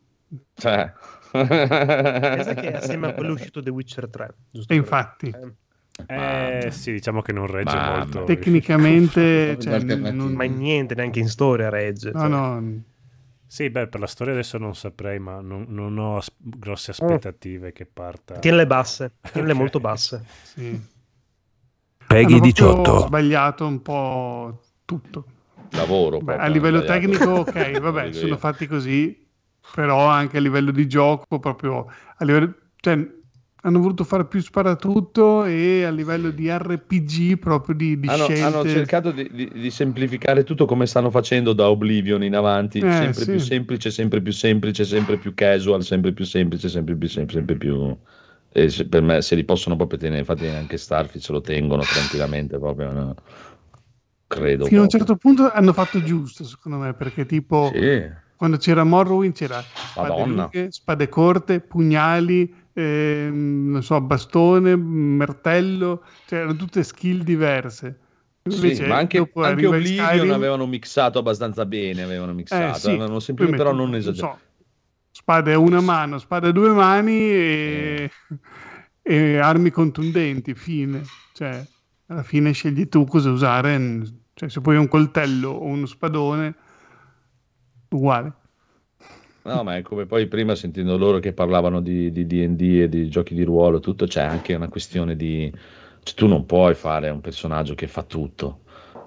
Cioè... *laughs* Pensa che assieme a quello è *laughs* uscito The Witcher 3. E infatti. Eh, eh sì, diciamo che non regge Mamma. molto. Tecnicamente, cioè, non... ma niente, neanche in storia regge. No, cioè. no. Sì, beh, per la storia adesso non saprei, ma non, non ho as- grosse aspettative oh. che parta. Tienle basse, tienle okay. molto basse. Sì. Peggy 18. Ho sbagliato un po' tutto. Lavoro. Beh, a livello tecnico, ok, vabbè, *laughs* sono fatti così, però anche a livello di gioco, proprio a livello... Cioè, hanno voluto fare più sparatutto e a livello di RPG proprio di, di hanno, scelte. hanno cercato di, di, di, semplificare tutto come stanno facendo da Oblivion in avanti, eh, sempre sì. più semplice, sempre più semplice, sempre più casual, sempre più semplice, sempre più semplice, sempre più... E se, per me se li possono proprio tenere, infatti anche Starfield se lo tengono tranquillamente proprio, no? credo. Fino proprio. a un certo punto hanno fatto giusto secondo me, perché tipo... Sì. Quando c'era Morrowind c'era spade, lunghe, spade corte, pugnali, eh, non so, bastone, martello, cioè erano tutte skill diverse. Sì, ma anche, anche Oblivion Skyrim... avevano mixato abbastanza bene, avevano mixato, eh, sì. avevano sempre, però non esagerato. So, spade a una mano, spade a due mani e, *laughs* e armi contundenti, fine. Cioè, alla fine scegli tu cosa usare, cioè se poi un coltello o uno spadone, uguale. No, ma è come poi prima sentendo loro che parlavano di, di D&D e di giochi di ruolo, tutto, c'è anche una questione di... Cioè, tu non puoi fare un personaggio che fa tutto.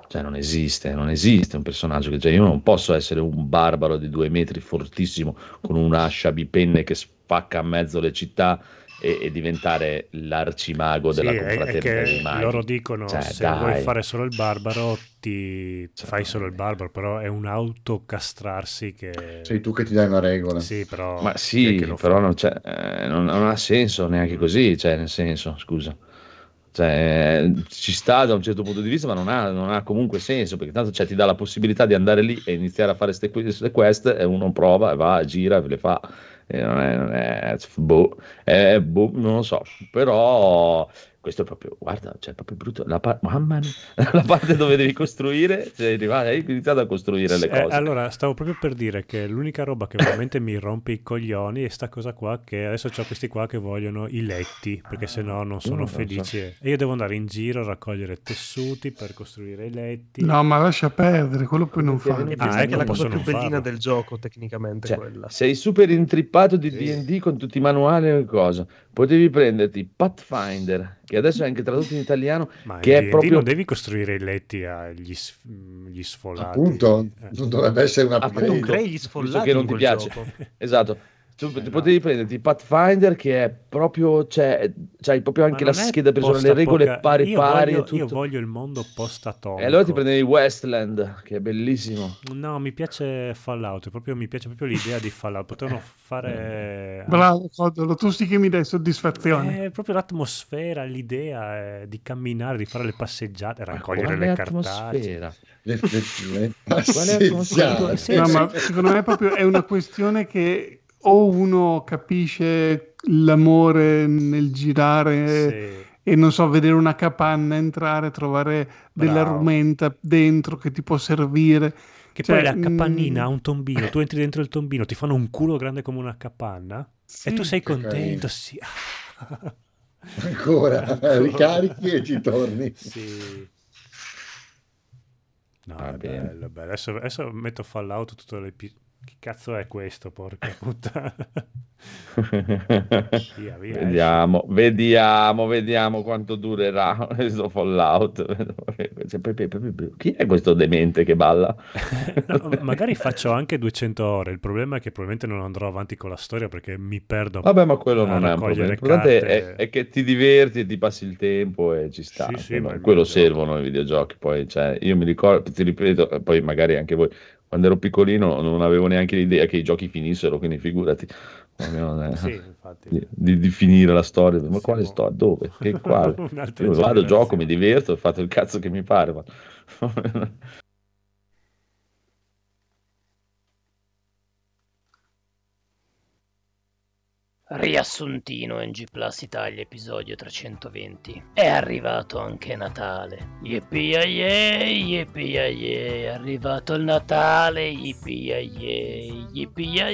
Cioè, non esiste, non esiste un personaggio che... Cioè, io non posso essere un barbaro di due metri fortissimo con un'ascia bipenne che spacca a mezzo le città e, e diventare l'arcimago della sì, confraternita dei maghi. Loro dicono Cioè, se dai. vuoi fare solo il barbaro ti Cioè, fai solo il barbaro, però è un autocastrarsi che... Sei tu che ti dai una regola. Sì, però... Ma sì, però fa? non, c'è, eh, non, non ha senso neanche così, cioè nel senso, scusa. Cioè, ci sta da un certo punto di vista, ma non ha, non ha comunque senso, perché tanto cioè, ti dà la possibilità di andare lì e iniziare a fare queste quest e uno prova e va, gira e le fa. Non è, è, boh, è- boh, non lo so, però questo è proprio, guarda, cioè, è proprio brutto. La, par- mamma mia, *laughs* la parte dove devi costruire, cioè, hai iniziato a costruire le Eh, cose. allora, stavo proprio per dire che l'unica roba che veramente mi rompe i coglioni è sta cosa qua che adesso c'ho questi qua che vogliono i letti, perché se no non sono non so. felici. E io devo andare in giro a raccogliere tessuti per costruire i letti. No, ma lascia perdere, quello poi non fa. Ah, ecco, è la cosa più bellina farlo. del gioco, tecnicamente, Cioè, quella. sei super intrippato di Sì. D&D con tutti i manuali e cosa. Potevi prenderti Pathfinder, che adesso è anche tradotto in italiano, Ma che è proprio... non devi costruire i letti agli s- gli sfolati. Appunto, Eh. non dovrebbe essere un Ah, Non upgrade. appunto. crei gli sfollati che non in ti quel piace. gioco. Esatto. Tu Eh, no. potevi prenderti Pathfinder che è proprio, cioè, c'hai proprio anche la scheda presa, le regole pari io pari voglio, tutto. Io voglio il mondo post-atomico. E allora ti prendevi Westland, che è bellissimo. No, mi piace Fallout, proprio, mi piace proprio l'idea di Fallout. Potevano fare... Bravo, Codolo, tu sì che mi dai soddisfazione. È proprio l'atmosfera, l'idea eh, di camminare, di fare le passeggiate, raccogliere le cartacce. Le, le- le passeggiate. Sì, No, sì. ma secondo me proprio è una questione che o uno capisce l'amore nel girare Sì. e non so, vedere una capanna, entrare, trovare della Bravo. rumenta dentro che ti può servire. Che Cioè, poi la capannina mm, ha un tombino, tu entri dentro il tombino, ti fanno un culo grande come una capanna sì. e tu sei contento, sì. *laughs* Ancora, *laughs* ricarichi e ci torni. Sì. No, Va è bene. bello, bello. Adesso, adesso metto Fallout tutto le Che cazzo è questo, porca *laughs* puttana? Via, via, vediamo, vediamo, vediamo quanto durerà *laughs* questo Fallout. Cioè, Chi è questo demente che balla? *laughs* No, magari faccio anche 200 ore. Il problema è che probabilmente non andrò avanti con la storia perché mi perdo. Vabbè, ma quello non è un problema. L'importante è, è che ti diverti e ti passi il tempo e ci sta. Sì, sì, quello ma il quello servono i videogiochi. Poi, cioè, io mi ricordo, ti ripeto, poi magari anche voi, quando ero piccolino non avevo neanche l'idea che i giochi finissero, quindi figurati. *laughs* Eh, Sì. Di, di- di finire la storia, ma quale Siamo- storia? Dove? Che quale? *laughs* Vado, gioco, mi diverto, ho fatto il cazzo che mi pare. ma- Riassuntino NG Plus Italia episodio 320. È arrivato anche Natale. Yippee yippee è arrivato il Natale. Yippee yippee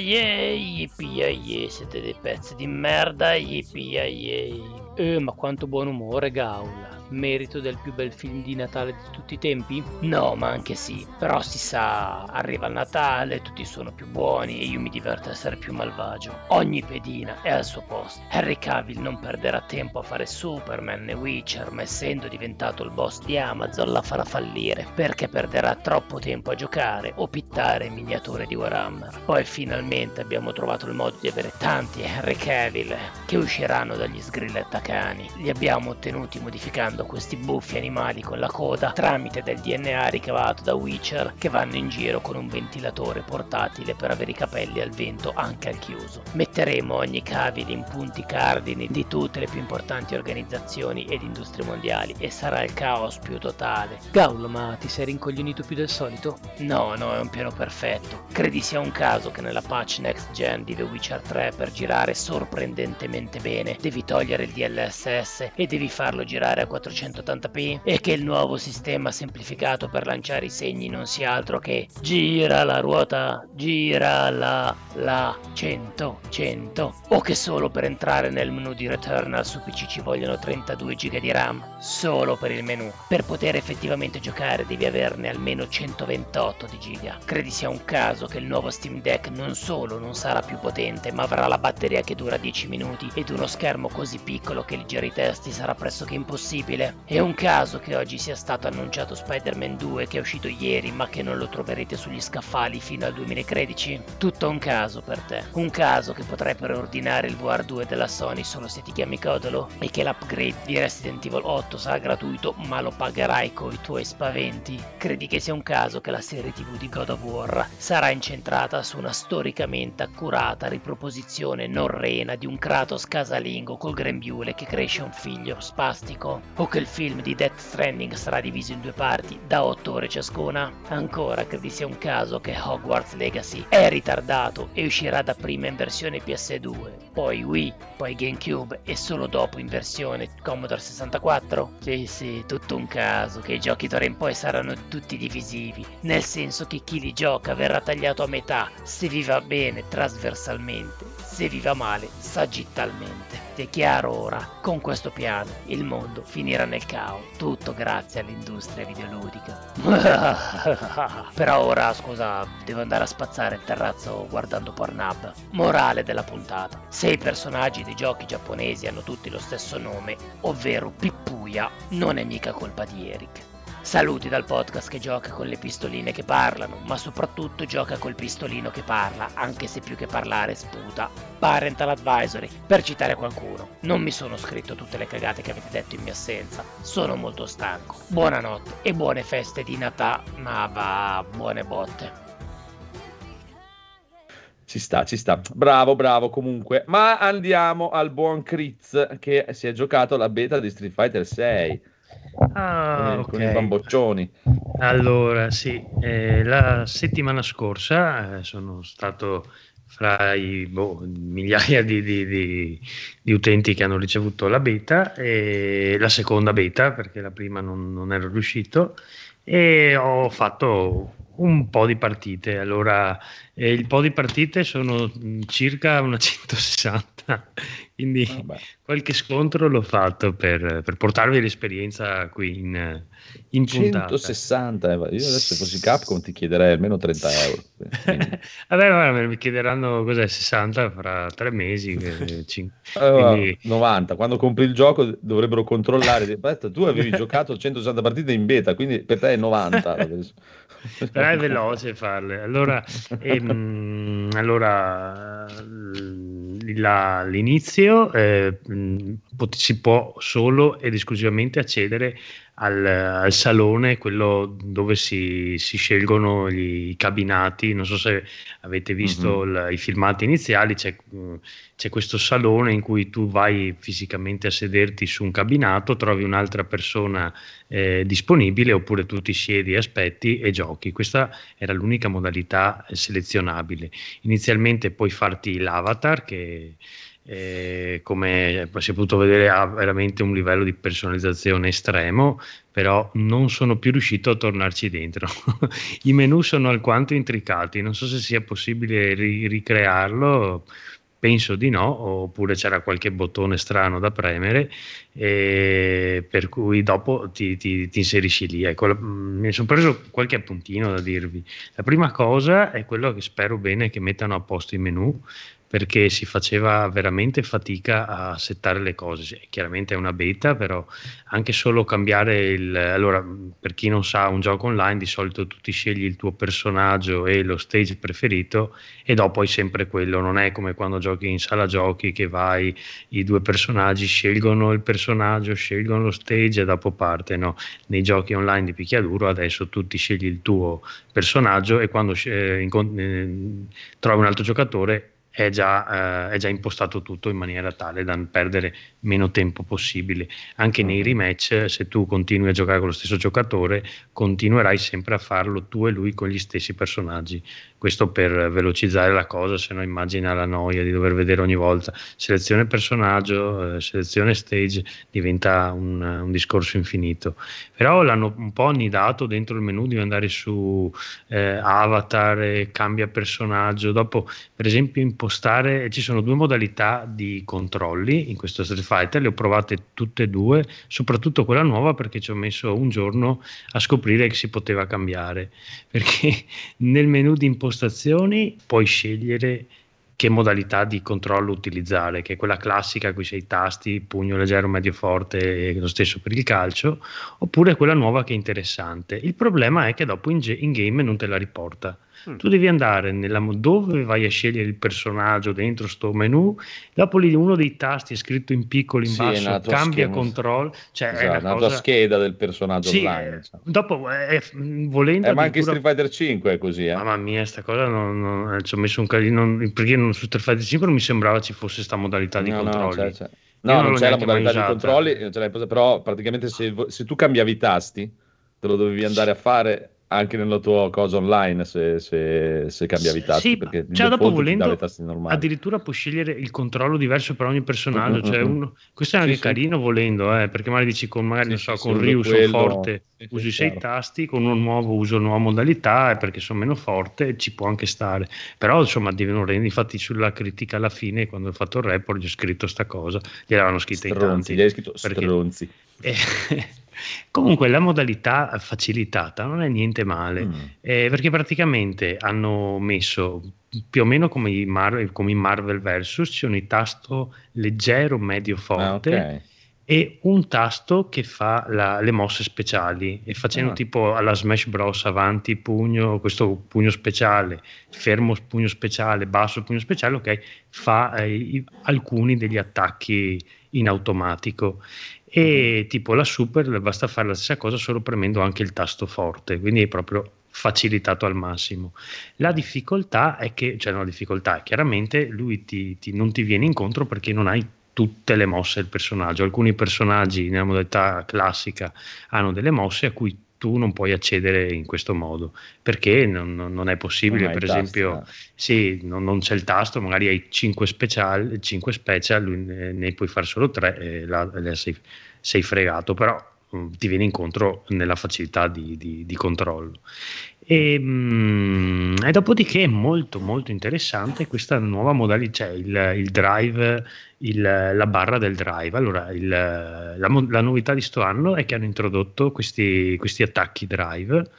yippee siete dei pezzi di merda. Yippee Eh, ma quanto buon umore, Gaul merito del più bel film di Natale di tutti i tempi? No, ma anche sì. Però si sa, arriva Natale, tutti sono più buoni e io mi diverto a essere più malvagio. Ogni pedina è al suo posto. Henry Cavill non perderà tempo a fare Superman e Witcher, ma essendo diventato il boss di Amazon la farà fallire, perché perderà troppo tempo a giocare o pittare miniature di Warhammer. Poi finalmente abbiamo trovato il modo di avere tanti Henry Cavill che usciranno dagli sgrillettacani. Li abbiamo ottenuti modificando creando questi buffi animali con la coda tramite del DNA ricavato da Witcher che vanno in giro con un ventilatore portatile per avere i capelli al vento anche al chiuso. Metteremo ogni cavile in punti cardini di tutte le più importanti organizzazioni ed industrie mondiali e sarà il caos più totale. Gaul, ma ti sei rincoglionito più del solito? No, no, è un piano perfetto. Credi sia un caso che nella patch next gen di The Witcher 3 per girare sorprendentemente bene devi togliere il DLSS e devi farlo girare a 400 480p e che il nuovo sistema semplificato per lanciare i segni non sia altro che gira la ruota, gira la, la, 100, 100 o che solo per entrare nel menu di Returnal su PC ci vogliono 32 GB di RAM solo per il menu. Per poter effettivamente giocare devi averne almeno 128 di giga. Credi sia un caso che il nuovo Steam Deck non solo non sarà più potente ma avrà la batteria che dura 10 minuti ed uno schermo così piccolo che leggere i testi sarà pressoché impossibile possibile. È un caso che oggi sia stato annunciato Spider-Man 2 che è uscito ieri ma che non lo troverete sugli scaffali fino al 2013? Tutto un caso per te. Un caso che potrai preordinare il VR2 della Sony solo se ti chiami Codolo e che l'upgrade di Resident Evil 8 sarà gratuito ma lo pagherai con i tuoi spaventi. Credi che sia un caso che la serie TV di God of War sarà incentrata su una storicamente accurata riproposizione norrena di un Kratos casalingo col grembiule che cresce un figlio spastico? O che il film di Death Stranding sarà diviso in due parti, da 8 ore ciascuna? Ancora credi sia un caso che Hogwarts Legacy è ritardato e uscirà dapprima in versione PS2, poi Wii, poi GameCube e solo dopo in versione Commodore 64? Sì, sì, tutto un caso che i giochi d'ora in poi saranno tutti divisivi, nel senso che chi li gioca verrà tagliato a metà, se vi va bene trasversalmente, se vi va male sagittalmente. È chiaro ora, con questo piano il mondo finirà nel caos, tutto grazie all'industria videoludica. *laughs* Però ora, scusa, devo andare a spazzare il terrazzo guardando Pornhub. Morale della puntata. Se i personaggi dei giochi giapponesi hanno tutti lo stesso nome, ovvero Pippuya, non è mica colpa di Eric. Saluti dal podcast che gioca con le pistoline che parlano, ma soprattutto gioca col pistolino che parla, anche se più che parlare sputa. Parental Advisory, per citare qualcuno. Non mi sono scritto tutte le cagate che avete detto in mia assenza, sono molto stanco. Buonanotte e buone feste di Natale, ma va, buone botte. Ci sta, ci sta. Bravo, bravo comunque. Ma andiamo al buon Critz che si è giocato la beta di Street Fighter 6. Ah, con, okay. i bamboccioni. Allora, sì, eh, la settimana scorsa eh, sono stato fra i boh, migliaia di, di, di, di, utenti che hanno ricevuto la beta, e la seconda beta, perché la prima non, non ero riuscito, e ho fatto un po' di partite. Allora, eh, il po' di partite sono circa una 160, *laughs* quindi Vabbè. qualche scontro l'ho fatto per, per portarvi l'esperienza qui in, in puntata. 160, eh, io adesso se fossi Capcom ti chiederei almeno 30 euro. *laughs* Vabbè, vabbè, mi chiederanno cos'è 60 fra tre mesi. Eh, *laughs* 5, allora, quindi... 90, quando compri il gioco dovrebbero controllare. Aspetta, tu avevi giocato 160 partite in beta, quindi per te è 90. Però è veloce farle. Allora, ehm, allora la, l'inizio eh, si può solo ed esclusivamente accedere al, al salone, quello dove si, si scelgono gli, i cabinati. Non so se avete visto mm-hmm. il, i filmati iniziali, c'è, c'è, questo salone in cui tu vai fisicamente a sederti su un cabinato, trovi un'altra persona eh, disponibile oppure tu ti siedi, aspetti e giochi. Questa era l'unica modalità selezionabile. Inizialmente puoi farti l'avatar che eh, come si è potuto vedere ha veramente un livello di personalizzazione estremo, però non sono più riuscito a tornarci dentro. *laughs* I menu sono alquanto intricati, non so se sia possibile ri- ricrearlo, penso di no, oppure c'era qualche bottone strano da premere, per cui dopo ti, ti, ti inserisci lì. Ecco, mm, mi sono preso qualche appuntino da dirvi. La prima cosa è quello che spero bene che mettano a posto i menu, perché si faceva veramente fatica a settare le cose. Chiaramente è una beta, però anche solo cambiare il... Allora, per chi non sa, un gioco online di solito tu ti scegli il tuo personaggio e lo stage preferito e dopo hai sempre quello. Non è come quando giochi in sala giochi che vai, i due personaggi scelgono il personaggio, scelgono lo stage e dopo parte. No, nei giochi online di picchiaduro adesso tu ti scegli il tuo personaggio e quando eh, incont- eh, trovi un altro giocatore è già, eh, è già, impostato tutto in maniera tale da perdere meno tempo possibile. Anche nei rematch, se tu continui a giocare con lo stesso giocatore, continuerai sempre a farlo tu e lui con gli stessi personaggi. Questo per velocizzare la cosa, se no immagina la noia di dover vedere ogni volta selezione personaggio, eh, selezione stage, diventa un, un, discorso infinito. Però l'hanno un po' annidato dentro il menu, devi andare su eh, avatar, cambia personaggio. Dopo, per esempio, impostare, ci sono due modalità di controlli in questo Street Fighter, le ho provate tutte e due, soprattutto quella nuova perché ci ho messo un giorno a scoprire che si poteva cambiare. Perché *laughs* nel menu di impostazioni puoi scegliere che modalità di controllo utilizzare, che è quella classica con i sei tasti, pugno leggero, medio forte, lo stesso per il calcio, oppure quella nuova che è interessante. Il problema è che dopo in, in game non te la riporta. Mm. Tu devi andare nella, dove vai a scegliere il personaggio dentro sto menu, dopo lì uno dei tasti è scritto in piccolo in sì, basso, cambia control, cioè esatto, è una, cosa... scheda del personaggio sì, online. Diciamo. Dopo, eh, volendo... Eh, ma anche Street Fighter 5 è così, eh? Mamma mia, sta cosa non, non, eh, ci ho messo un casino, perché non, su Street Fighter 5 non mi sembrava ci fosse questa modalità di no, controlli. No, c'è, c'è. no non, non c'è la modalità di controlli, però praticamente se, se tu cambiavi i tasti, te lo dovevi andare a fare anche nella tua cosa online se, se, se cambiavi tasti sì, perché cioè dopo volendo addirittura puoi scegliere il controllo diverso per ogni personaggio mm-hmm. cioè uno, questo è anche sì, carino sì. volendo eh, perché magari dici con magari non so con Ryu sono forte usi sei tasti con uno nuovo uso nuova modalità perché sono meno forte ci può anche stare. Però insomma rendere infatti sulla critica alla fine quando ho fatto il report gli ho scritto sta cosa gliel'avevano scritta stronzi, in tanti gli hai scritto perché, stronzi. *laughs* eh, Comunque la modalità facilitata non è niente male, mm. eh, perché praticamente hanno messo più o meno come in, Mar- come in Marvel Versus, c'è un tasto leggero, medio, forte. Ah, okay e un tasto che fa la, le mosse speciali e facendo ah. tipo alla Smash Bros avanti pugno questo pugno speciale fermo pugno speciale basso pugno speciale ok fa eh, i, alcuni degli attacchi in automatico e tipo la super basta fare la stessa cosa solo premendo anche il tasto forte quindi è proprio facilitato al massimo. La difficoltà è che cioè no, la difficoltà è chiaramente lui ti, ti, non ti viene incontro perché non hai tutte le mosse del personaggio. Alcuni personaggi nella modalità classica hanno delle mosse a cui tu non puoi accedere in questo modo perché non, non è possibile. Non per esempio, tasti, eh. sì, non, non, c'è il tasto, magari hai 5 special, 5 special ne, puoi fare solo 3 e la, la sei, sei, fregato, però um, ti viene incontro nella facilità di, di, di controllo. E, mh, e, dopodiché è molto molto interessante questa nuova modalità, cioè il, il drive, il, la barra del drive. Allora, il, la, la, novità di sto anno è che hanno introdotto questi, questi attacchi drive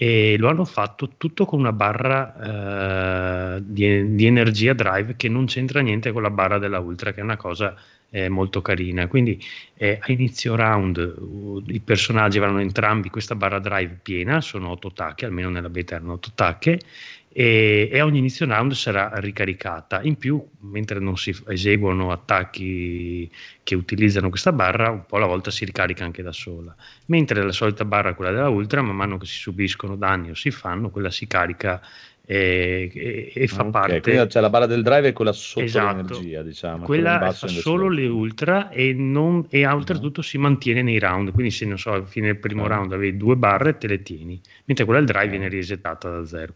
e lo hanno fatto tutto con una barra uh, di, di, energia drive che non c'entra niente con la barra della Ultra, che è una cosa eh, molto carina. Quindi eh, a inizio round uh, i personaggi avranno entrambi questa barra drive piena, sono 8 tacche, almeno nella beta erano 8 tacche, e, e, ogni inizio round sarà ricaricata. In più, mentre non si eseguono attacchi che utilizzano questa barra, un po' alla volta si ricarica anche da sola. Mentre la solita barra, quella della Ultra, man mano che si subiscono danni o si fanno, quella si carica e, e, e fa okay, parte. Quindi c'è la barra del drive e quella sotto esatto. l'energia, diciamo. Quella fa solo le ultra e, non, e oltretutto uh-huh. si mantiene nei round. Quindi, se non so, alla fine del primo uh-huh. round avevi due barre, te le tieni, mentre quella del drive uh-huh. viene resettata da zero.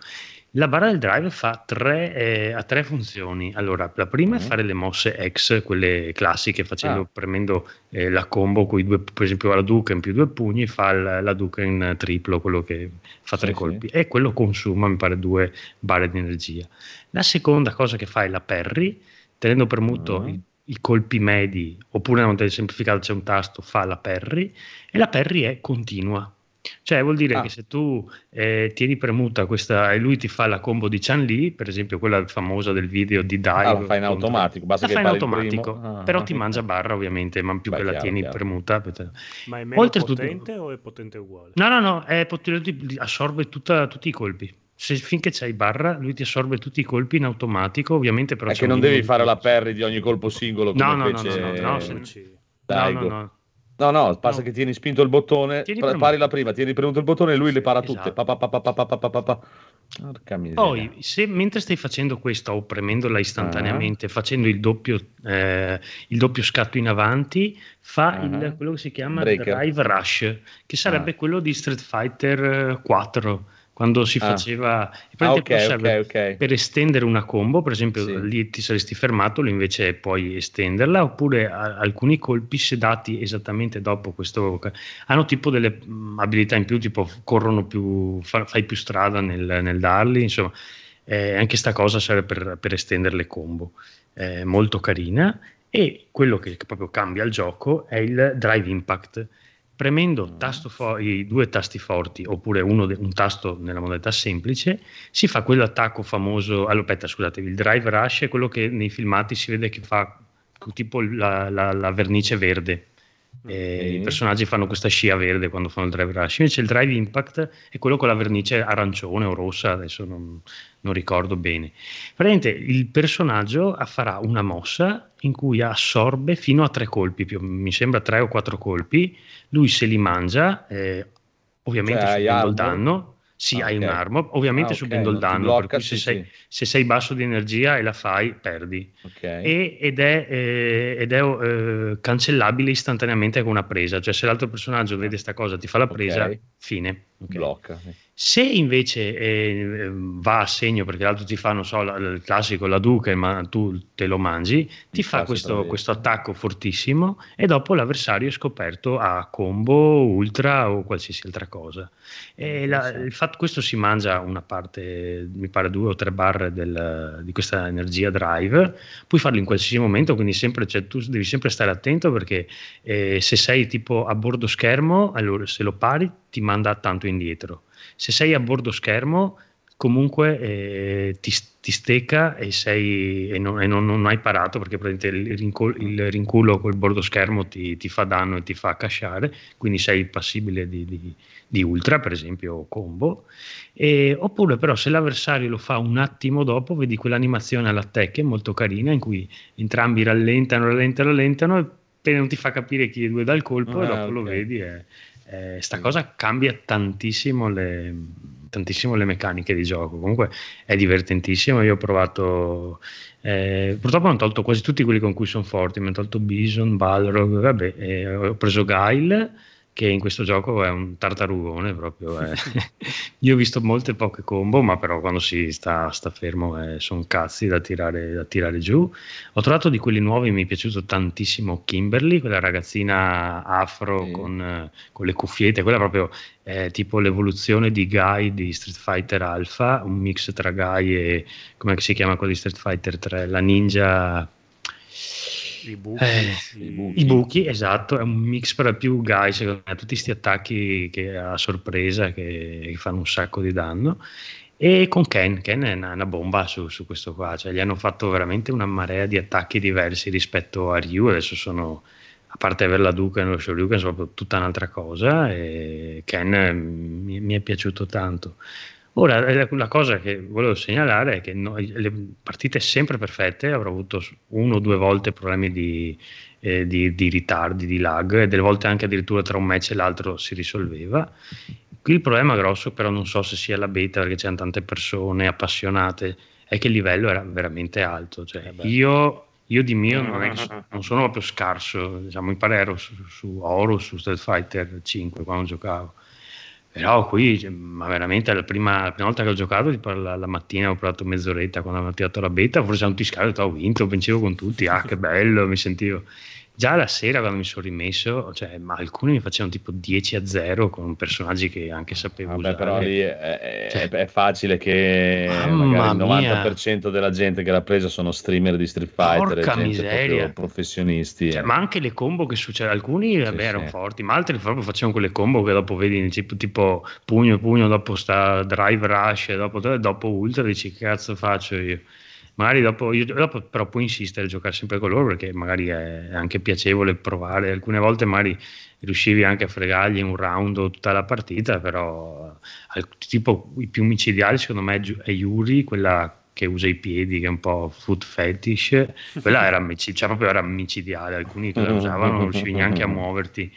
La barra del drive fa tre, eh, ha tre funzioni. Allora, la prima mm. è fare le mosse X, quelle classiche, facendo, ah. premendo eh, la combo con i due, per esempio la Duke in più due pugni, fa la, la Duke in triplo, quello che fa tre sì, colpi, sì. e quello consuma, mi pare, due barre di energia. La seconda cosa che fa è la parry, tenendo premuto mm. i, i, colpi medi, oppure nella modalità semplificata c'è un tasto, fa la parry, e la parry è continua cioè vuol dire ah. che se tu eh, tieni premuta questa e lui ti fa la combo di Chan Li, per esempio quella famosa del video di Dive. Ah, la fai in automatico, basta la fai in automatico, ah, però ti mangia barra ovviamente, man più Beh, che chiaro, la tieni chiaro. premuta. Ma è meno Oltretutto, potente o è potente uguale? No, no, no, è potente, assorbe tutta, tutti i colpi. Se, finché c'hai barra, lui ti assorbe tutti i colpi in automatico, ovviamente però... È che non devi fare la parry di ogni colpo singolo come no, no, fece... no, no, no, no, se... no, no, no. No, no, basta no. che tieni spinto il bottone, tieni pari la prima, tieni premuto il bottone e lui le para esatto. tutte. Pa, pa, pa, Poi, se mentre stai facendo questo o premendola istantaneamente, uh facendo il doppio, eh, il doppio, scatto in avanti, fa uh il, quello che si chiama Breaker. Drive Rush, che sarebbe uh quello di Street Fighter 4 quando si ah. faceva ah, okay, okay, okay. per estendere una combo, per esempio sì. lì ti saresti fermato, invece puoi estenderla, oppure a, alcuni colpi sedati esattamente dopo questo hanno tipo delle mh, abilità in più, tipo corrono più, fa, fai più strada nel, nel darli, insomma, eh, anche sta cosa serve per, per estendere le combo, è molto carina e quello che proprio cambia il gioco è il drive impact premendo fo- i due tasti forti oppure de- un tasto nella modalità semplice si fa quell'attacco famoso allora, aspetta scusatevi il drive rush è quello che nei filmati si vede che fa tipo la, la, la vernice verde Okay. I personaggi fanno questa scia verde quando fanno il drive rush. Invece il drive impact è quello con la vernice arancione o rossa, adesso non, non ricordo bene. Praticamente il personaggio farà una mossa in cui assorbe fino a tre colpi, più, mi sembra tre o quattro colpi. Lui se li mangia, eh, ovviamente cioè, subendo il danno. Sì, ah, hai okay. un'arma, ovviamente ah, okay. subendo il danno, blocca, per cui se, sì, sei, sì. se, sei, basso di energia e la fai, perdi. Okay. E, ed è, eh, ed è eh, cancellabile istantaneamente con una presa, cioè se l'altro personaggio vede questa cosa, ti fa la presa, fine. Blocca. Se invece eh, va a segno perché l'altro ti fa, non so, la, il classico la Duca, ma tu te lo mangi, ti fa questo, questo, attacco fortissimo e dopo l'avversario è scoperto a combo, ultra o qualsiasi altra cosa. E la, il fatto, questo si mangia una parte, mi pare due o tre barre del, di questa energia drive, puoi farlo in qualsiasi momento, quindi sempre, cioè, tu devi sempre stare attento perché eh, se sei tipo a bordo schermo, allora se lo pari ti manda tanto indietro se sei a bordo schermo comunque eh, ti, ti, stecca e, sei, e, non, e non, non, hai parato perché il, rincul- il rinculo col bordo schermo ti, ti, fa danno e ti fa casciare, quindi sei passibile di, di, di ultra, per esempio combo. E, oppure però se l'avversario lo fa un attimo dopo, vedi quell'animazione alla tech molto carina in cui entrambi rallentano, rallentano, rallentano e non ti fa capire chi è due dal colpo ah, e dopo okay. lo vedi e eh, sta cosa cambia tantissimo le, tantissimo le meccaniche di gioco. Comunque è divertentissimo. Io ho provato. Eh, purtroppo hanno tolto quasi tutti quelli con cui sono forti. Mi hanno tolto Bison, Balrog, vabbè, eh, ho preso Guile che in questo gioco è un tartarugone proprio. Eh. *laughs* Io ho visto molte poche combo, ma però quando si sta, sta fermo eh, sono cazzi da tirare, da tirare, giù. Ho trovato di quelli nuovi, mi è piaciuto tantissimo Kimberly, quella ragazzina afro sì. con, con, le cuffiette, quella proprio è tipo l'evoluzione di Guy di Street Fighter Alpha, un mix tra Guy e come si chiama quello di Street Fighter 3, la ninja i buchi, eh, i, buchi. I buchi, esatto, è un mix per più guy, secondo me, tutti questi attacchi che a sorpresa che, che, fanno un sacco di danno. E con Ken, Ken è una, una bomba su, su, questo qua, cioè gli hanno fatto veramente una marea di attacchi diversi rispetto a Ryu, adesso sono, a parte avere la Duca e lo Shoryuken, sono proprio tutta un'altra cosa e Ken mi, mi è piaciuto tanto. Ora, eh, la cosa che volevo segnalare è che noi, le partite sempre perfette, avrò avuto uno o due volte problemi di, eh, di, di, ritardi, di lag, e delle volte anche addirittura tra un match e l'altro si risolveva. Qui il problema grosso, però non so se sia la beta, perché c'erano tante persone appassionate, è che il livello era veramente alto. Cioè, eh io, io, di mio non, è, *laughs* non, sono proprio scarso, diciamo, mi pare ero su, su Oro, su Street Fighter 5 quando giocavo Però qui, cioè, ma veramente la prima, la prima, volta che ho giocato, tipo la, la mattina ho provato mezz'oretta quando avevo tirato la beta, forse un tiscale, ho vinto, vincevo con tutti, ah che bello, mi sentivo già la sera quando mi sono rimesso, cioè, ma alcuni mi facevano tipo 10 a 0 con personaggi che anche sapevo Vabbè, usare. però lì è, cioè, è, facile che il 90% mia. della gente che l'ha presa sono streamer di Street Fighter Porca miseria. professionisti. Cioè, eh. Ma anche le combo che succede, alcuni vabbè, sì, erano sì. forti, ma altri proprio facevano quelle combo che dopo vedi tipo, tipo pugno pugno, dopo sta drive rush, dopo, dopo ultra, dici che cazzo faccio io magari dopo, io, dopo però puoi insistere a giocare sempre con loro perché magari è anche piacevole provare. Alcune volte magari riuscivi anche a fregargli un round o tutta la partita però tipo i più micidiali secondo me è Yuri quella che usa i piedi che è un po' foot fetish. Quella era, cioè proprio era micidiale alcuni che la usavano non riuscivi neanche a muoverti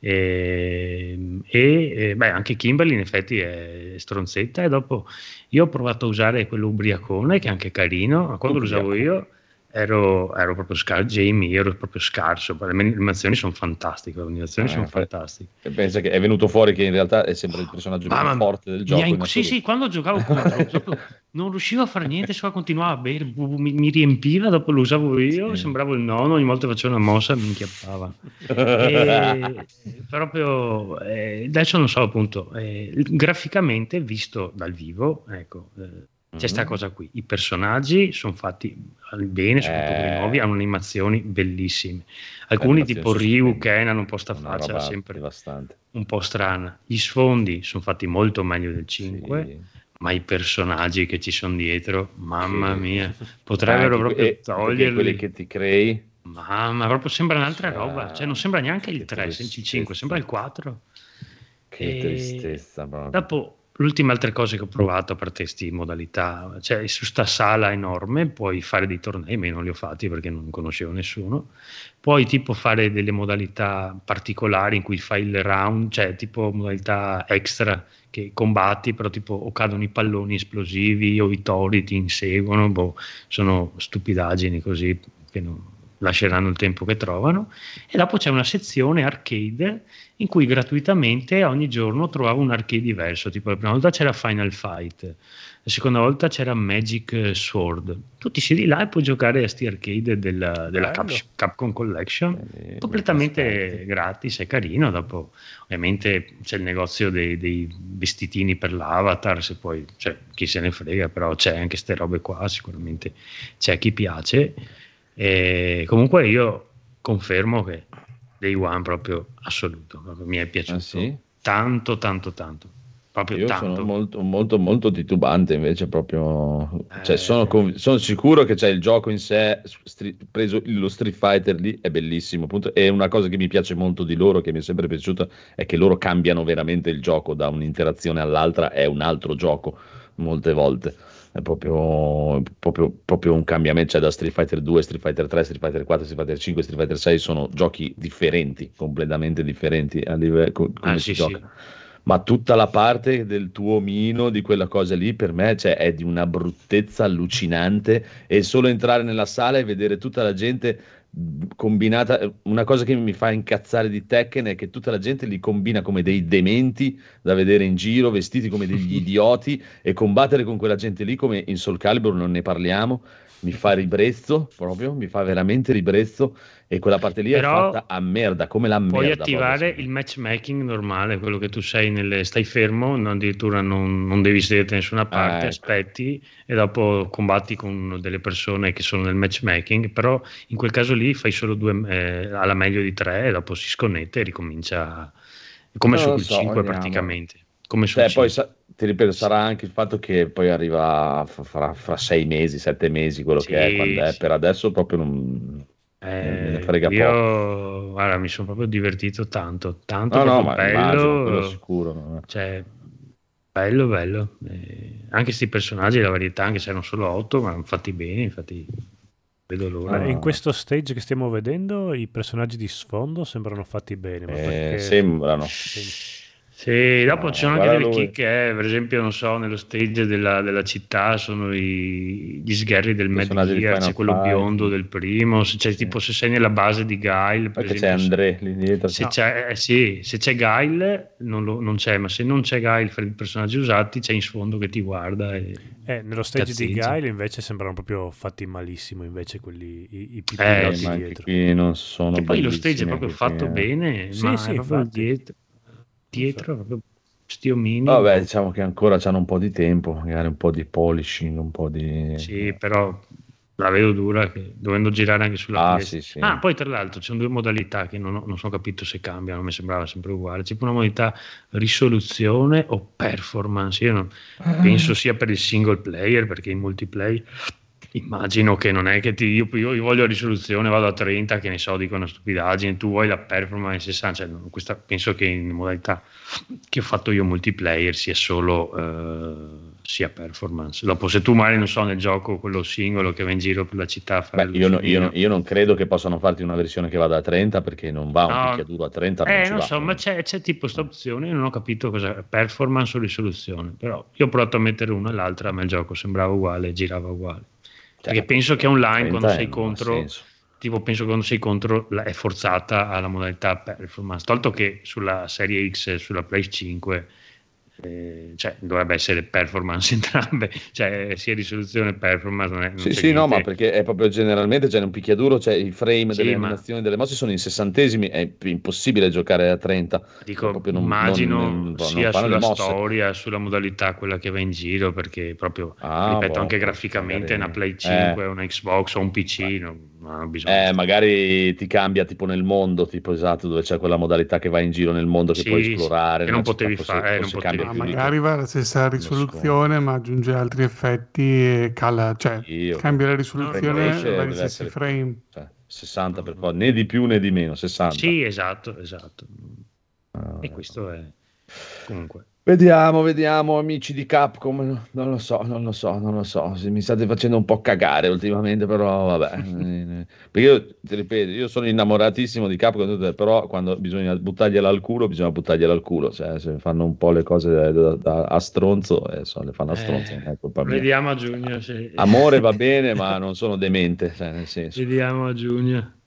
e, e, e beh, anche Kimberly in effetti è stronzetta e dopo io ho provato a usare quello ubriacone che è anche carino, ma quando lo usavo io ero, ero proprio scarso, Jamie, ero proprio scarso, le animazioni sono fantastiche, le animazioni eh, sono fantastiche. Pensa che è venuto fuori che in realtà è sempre il personaggio più forte del gioco. In, sì, sì, quando giocavo contro, *laughs* non riuscivo a fare niente, solo continuava a bere, mi, mi, riempiva, dopo lo usavo io, sì. sembravo il nonno, ogni volta facevo una mossa mi inchiappava. *laughs* e, proprio, eh, adesso non so appunto, eh, graficamente visto dal vivo, ecco... Eh, c'è questa mm-hmm. cosa qui, i personaggi sono fatti bene, soprattutto eh, quelli nuovi, hanno animazioni bellissime. Alcuni tipo Ryu, Ken hanno un po' sta faccia sempre devastante. un po' strana. Gli sfondi sono fatti molto meglio del 5, sì. Ma i personaggi che ci sono dietro, mamma sì. mia, potrebbero Anche proprio que- toglierli. quelli che ti crei. Mamma, proprio sembra un'altra cioè, roba, cioè non sembra neanche il 3, il 5, sembra il 4. Che e tristezza. Proprio. Dopo L'ultima altra cosa che ho provato, a parte queste modalità, cioè su sta sala enorme puoi fare dei tornei, ma io non li ho fatti perché non conoscevo nessuno. Puoi tipo fare delle modalità particolari in cui fai il round, cioè tipo modalità extra che combatti, però tipo o cadono i palloni esplosivi o i tori ti inseguono, boh, sono stupidaggini così che non lasceranno il tempo che trovano. E dopo c'è una sezione arcade in cui gratuitamente ogni giorno trovavo un arcade diverso, tipo la prima volta c'era Final Fight, la seconda volta c'era Magic Sword. Tu ti siedi là e puoi giocare a questi arcade della, della Cap, Capcom Collection, eh, completamente gratis, è carino. Dopo, ovviamente, c'è il negozio dei, dei vestitini per l'avatar, se poi, cioè, chi se ne frega, però c'è anche queste robe qua, sicuramente c'è chi piace. E comunque io confermo che Day One proprio assoluto, proprio mi è piaciuto ah, sì? tanto, tanto, tanto. Proprio Io tanto. sono molto, molto, molto titubante invece proprio, eh, cioè, sono, conv- sono, sicuro che c'è il gioco in sé, stri- preso lo Street Fighter lì, è bellissimo, appunto, e una cosa che mi piace molto di loro, che mi è sempre piaciuta, è che loro cambiano veramente il gioco da un'interazione all'altra, è un altro gioco molte volte è proprio, proprio, proprio, un cambiamento, cioè da Street Fighter 2, Street Fighter 3, Street Fighter 4, Street Fighter 5, Street Fighter 6 sono giochi differenti, completamente differenti a livello come ah, si sì, gioca. Sì. Ma tutta la parte del tuo omino, di quella cosa lì, per me cioè, è di una bruttezza allucinante e solo entrare nella sala e vedere tutta la gente combinata una cosa che mi fa incazzare di Tekken è che tutta la gente li combina come dei dementi da vedere in giro vestiti come degli *laughs* idioti e combattere con quella gente lì come in Soul Calibur non ne parliamo. Mi fa ribrezzo proprio, mi fa veramente ribrezzo e quella parte lì Però è fatta a merda, come la merda. Puoi attivare il matchmaking normale, quello che tu sei nelle, stai fermo, non, addirittura non, non devi sederti da nessuna parte, eh, aspetti e dopo combatti con delle persone che sono nel matchmaking, però in quel caso lì fai solo due, eh, alla meglio di tre e dopo si sconnette e ricomincia come sul so, 5 vediamo. praticamente. Come sul cioè, poi sa- ti ripeto, sarà anche il fatto che poi arriva fra, fra sei mesi, sette mesi, quello sì, che è, quando è. Per adesso proprio non, eh, io. Guarda, mi sono proprio divertito tanto, tanto no, no, bello. sicuro. No? Cioè, bello, bello. Eh, anche questi personaggi, la varietà, anche se erano solo otto, ma fatti bene, infatti vedo l'ora. in questo stage che stiamo vedendo, i personaggi di sfondo sembrano fatti bene. Ma eh, sembrano. Sì Sì, dopo no, ci sono anche delle chicche, eh, per esempio, non so, nello stage della, della città sono i, gli sgherri del Mad Gear, c'è quello Fight. biondo del primo, se c'è, tipo se sei nella base di Guile, per esempio, c'è André lì dietro. Se, no. c'è, eh, sì, se c'è Guile non, lo, non, c'è, ma se non c'è Guile fra i personaggi usati c'è in sfondo che ti guarda. E eh, nello stage cazzeggia. di Guile invece sembrano proprio fatti malissimo, invece quelli, i, i eh, dietro. Qui non sono che poi lo stage è proprio fatto bene, sì, ma sì, è proprio dietro dietro, proprio sti omini. Vabbè, diciamo che ancora hanno un po' di tempo, magari un po' di polishing, un po' di... Sì, però la vedo dura che, dovendo girare anche sulla ah, sì, sì. ah, poi tra l'altro ci sono due modalità che non, ho, non sono capito se cambiano, mi sembrava sempre uguale. C'è una modalità risoluzione o performance. Io non, ah. penso sia per il single player, perché in multiplayer Immagino che non è che ti, io, io, io, voglio risoluzione, vado a 30, che ne so, dico una stupidaggine, tu vuoi la performance 60, cioè, questa, penso che in modalità che ho fatto io multiplayer sia solo uh, sia performance. Dopo se tu magari non so nel gioco quello singolo che va in giro per la città Beh, io, no, io, io, non credo che possano farti una versione che vada a 30 perché non va un no, picchiaduro a 30. Non eh, non so, ma c'è, c'è tipo questa opzione, non ho capito cosa performance o risoluzione, però io ho provato a mettere una e l'altra, ma il gioco sembrava uguale, girava uguale. Cioè, Perché penso che online quando sei contro, tipo penso che quando sei contro è forzata alla modalità performance, tolto che sulla serie X e sulla Play 5 eh, cioè, dovrebbe essere performance *laughs* entrambe, cioè sia risoluzione performance. Non è, non sì, sì, no, ma perché è proprio generalmente c'è cioè, un picchiaduro, cioè i frame sì, delle ma... animazioni delle mosse sono in sessantesimi, è impossibile giocare a 30. Dico, non, immagino non, sia sulla storia, sulla modalità quella che va in giro, perché proprio, ah, ripeto, boh, anche graficamente magari... una Play 5, eh. una Xbox o un PC. Non, eh, magari ti cambia tipo nel mondo, tipo esatto, dove c'è quella modalità che va in giro nel mondo che sì, puoi esplorare. Che non potevi fare, eh, non potevi ma magari va alla stessa risoluzione, ma aggiunge altri effetti e cala, cioè Io, cambia la risoluzione agli stessi frame. Cioè, 60 per po', né di più né di meno, 60. Sì, esatto, esatto. Ah, e questo è comunque Vediamo, vediamo, amici di Capcom. Non lo so, non lo so, non lo so. Mi state facendo un po' cagare ultimamente, però vabbè. *laughs* Perché io ti ripeto, io sono innamoratissimo di Capcom, però quando bisogna buttargliela al culo, bisogna buttargliela al culo. Cioè, se fanno un po' le cose da, da, da, a stronzo, eh, so, le fanno a stronzo. Eh, vediamo a giugno. Sì. Amore va bene, ma non sono demente. Cioè. Vediamo a giugno.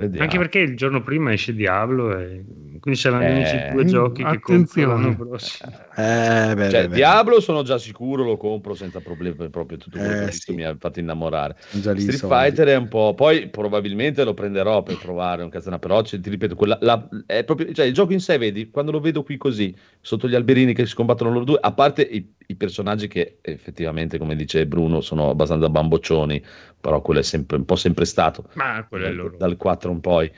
Vediamo. Anche perché il giorno prima esce Diablo e quindi saranno gli unici due giochi che compro l'anno prossimo. Eh, beh, cioè, beh, Diablo beh. sono già sicuro, lo compro senza problemi, proprio tutto quello eh, che sì. mi ha fatto innamorare. Street Fighter è un po'... Poi probabilmente lo prenderò per provare un cazzana, però cioè, ti ripeto, quella, la, è proprio, cioè, il gioco in sé, vedi, quando lo vedo qui così, sotto gli alberini che si combattono loro due, a parte i, i personaggi che effettivamente, come dice Bruno, sono abbastanza bamboccioni, però quello è sempre, un po' sempre stato. Ma quello è loro. Dal 4 in poi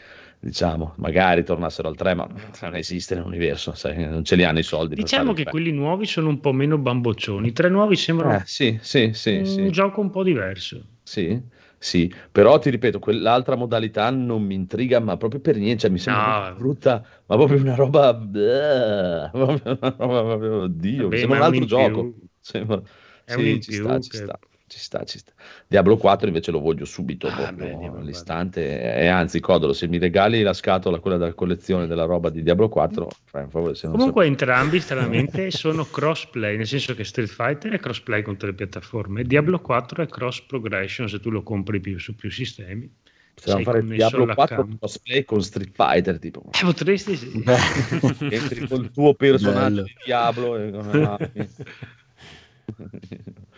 diciamo, magari tornassero al 3, ma non esiste nell'universo, sai, non ce li hanno i soldi. Diciamo che quelli nuovi sono un po' meno bamboccioni, i tre nuovi sembrano eh, sì, sì, sì, un gioco un po' diverso. Sì, sì, però ti ripeto, quell'altra modalità non mi intriga, ma proprio per niente, cioè, mi sembra no. brutta, ma proprio una roba, bleh, *laughs* una roba, oddio, Vabbè, sembra un altro gioco. Sembra... È sì, ci sta, ci sta ci sta, ci sta. Diablo 4 invece lo voglio subito, ah, beh, all'istante. E anzi, Codolo, se mi regali la scatola, quella della collezione della roba di Diablo 4, fai un favore. Se Comunque, so... entrambi stranamente *laughs* sono crossplay, nel senso che Street Fighter è crossplay con tutte le piattaforme, Diablo 4 è cross progression se tu lo compri più, su più sistemi. Possiamo fare Diablo 4 cosplay con Street Fighter tipo. Eh, potresti sì. *laughs* Entri col tuo personaggio Bello. di Diablo e *laughs*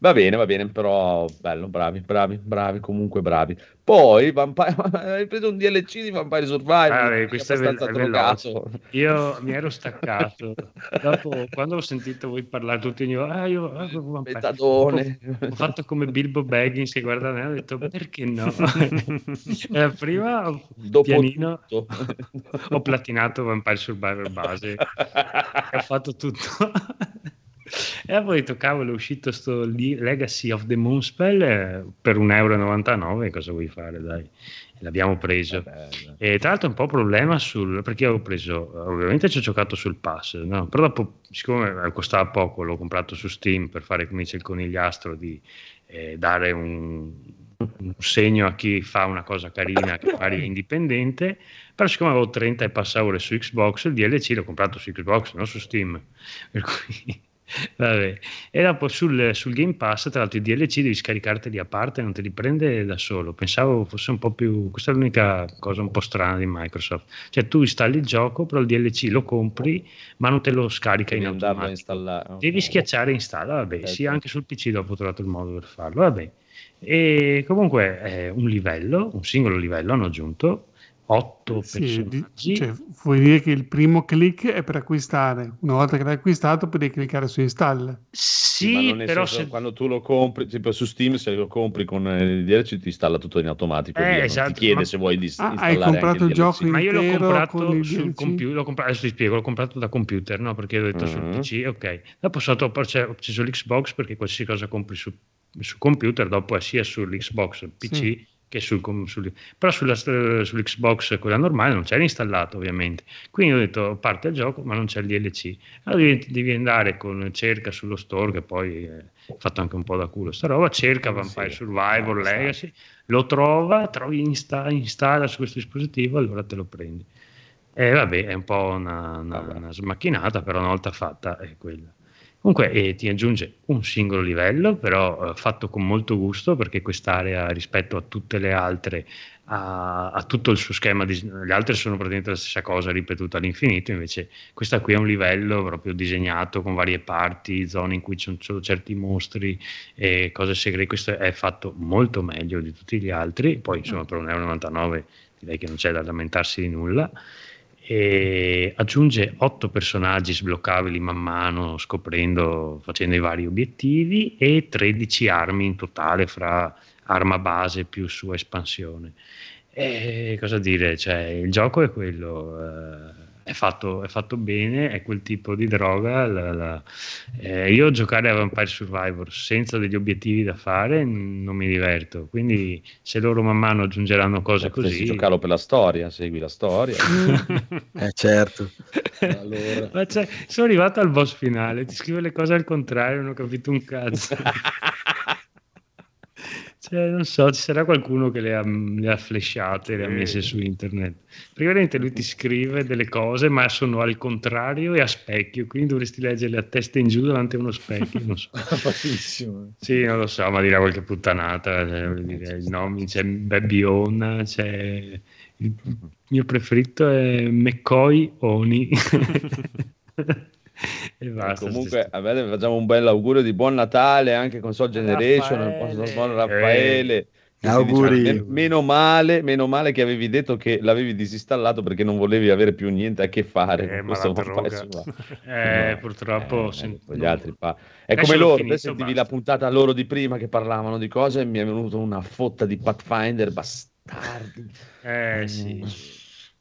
Va bene, va bene, però bello, bravi, bravi, bravi, comunque bravi. Poi Vampire, *laughs* hai preso un DLC di Vampire Survivor, ah, questo è abbastanza drogato. Io *laughs* mi ero staccato, dopo quando ho sentito voi parlare tutti io, ah, io ah, *laughs* Vampire. Ho, fatto come Bilbo Baggins che guarda me, ho detto perché no? eh, prima ho, dopo pianino, ho platinato Vampire Survivor base, ho fatto tutto. E poi detto, cavolo, è uscito sto Legacy of the Moonspell eh, per 1,99 euro, cosa vuoi fare, dai? L'abbiamo preso. E tra l'altro un po' problema sul... perché ho preso, ovviamente ci ho giocato sul pass, no? però dopo, siccome costava poco, l'ho comprato su Steam per fare, come dice il conigliastro, di eh, dare un un segno a chi fa una cosa carina che magari è indipendente, però siccome avevo 30 e passa ore su Xbox, il DLC l'ho comprato su Xbox, non su Steam, per cui Vabbè. E dopo sul, sul, Game Pass, tra l'altro, i DLC devi scaricarteli a parte, non te li prende da solo. Pensavo fosse un po' più. Questa è l'unica cosa un po' strana di Microsoft. Cioè, tu installi il gioco, però il DLC lo compri, ma non te lo scarica devi in automatico. Okay. Devi schiacciare installa. Vabbè, certo. sì, anche sul PC dopo ho trovato il modo per farlo. Vabbè. E comunque è un livello, un singolo livello hanno aggiunto otto sì, personaggi. Cioè, vuol dire che il primo click è per acquistare. Una volta che l'hai acquistato, puoi cliccare su install. Sì, sì però se... quando tu lo compri, tipo su Steam, se lo compri con il DLC, ti installa tutto in automatico. Eh, esatto, ti chiede ma... se vuoi dis- ah, Hai comprato il, il gioco Ma io l'ho comprato sul computer. L'ho comprato, adesso ti spiego, l'ho comprato da computer, no? Perché ho detto mm-hmm. sul PC, ok. Dopo sotto cioè, ho acceso l'Xbox perché qualsiasi cosa compri su, su computer, dopo è sia sull'Xbox PC. Sì che sul, sul, però sulla, sull'Xbox quella normale non c'era installato ovviamente. Quindi ho detto parte il gioco ma non c'è il DLC allora devi, devi andare con cerca sullo store che poi è fatto anche un po' da culo sta roba cerca Vampire sì, Survivor Legacy lo trova trovi insta, installa su questo dispositivo allora te lo prendi. E vabbè è un po' una, una, una smacchinata però una volta fatta è quella Comunque eh, ti aggiunge un singolo livello, però eh, fatto con molto gusto perché quest'area rispetto a tutte le altre ha, ha, tutto il suo schema, di, le altre sono praticamente la stessa cosa ripetuta all'infinito, invece questa qui è un livello proprio disegnato con varie parti, zone in cui ci sono certi mostri e cose segrete, questo è fatto molto meglio di tutti gli altri, poi insomma per 1,99 euro direi che non c'è da lamentarsi di nulla e aggiunge otto personaggi sbloccabili man mano scoprendo, facendo i vari obiettivi e 13 armi in totale fra arma base più sua espansione. E cosa dire, cioè, il gioco è quello. Eh, è fatto, è fatto, bene, è quel tipo di droga. La, la, eh, io giocare a Vampire Survivor senza degli obiettivi da fare non mi diverto. Quindi, se loro man mano aggiungeranno cose eh, così, giocarlo per la storia, segui la storia. *laughs* eh, certo. allora. sono arrivato al boss finale, ti scrivo le cose al contrario, non ho capito un cazzo. *laughs* Cioè, non so, ci sarà qualcuno che le ha, le ha flashate, le ha messe su internet. Perché veramente lui ti scrive delle cose, ma sono al contrario e a specchio, quindi dovresti leggerle a testa in giù davanti a uno specchio. Non so. *laughs* Facilissimo. Sì, non lo so, ma dirà qualche puttanata. Cioè, dire, il nome, c'è Baby On, c'è... Il mio preferito è McCoy Oni. *laughs* *laughs* e basta, comunque a me facciamo un bel augurio di buon Natale anche con Soul Generation Raffaele, buon Raffaele. Eh, auguri. dice, meno, male, meno male che avevi detto che l'avevi disinstallato perché non volevi avere più niente a che fare eh, questo *laughs* eh, no. purtroppo eh, gli altri pa- è come loro finito, sentivi basta. la puntata loro di prima che parlavano di cose e mi è venuta una fotta di Pathfinder bastardi. Eh sì. mm.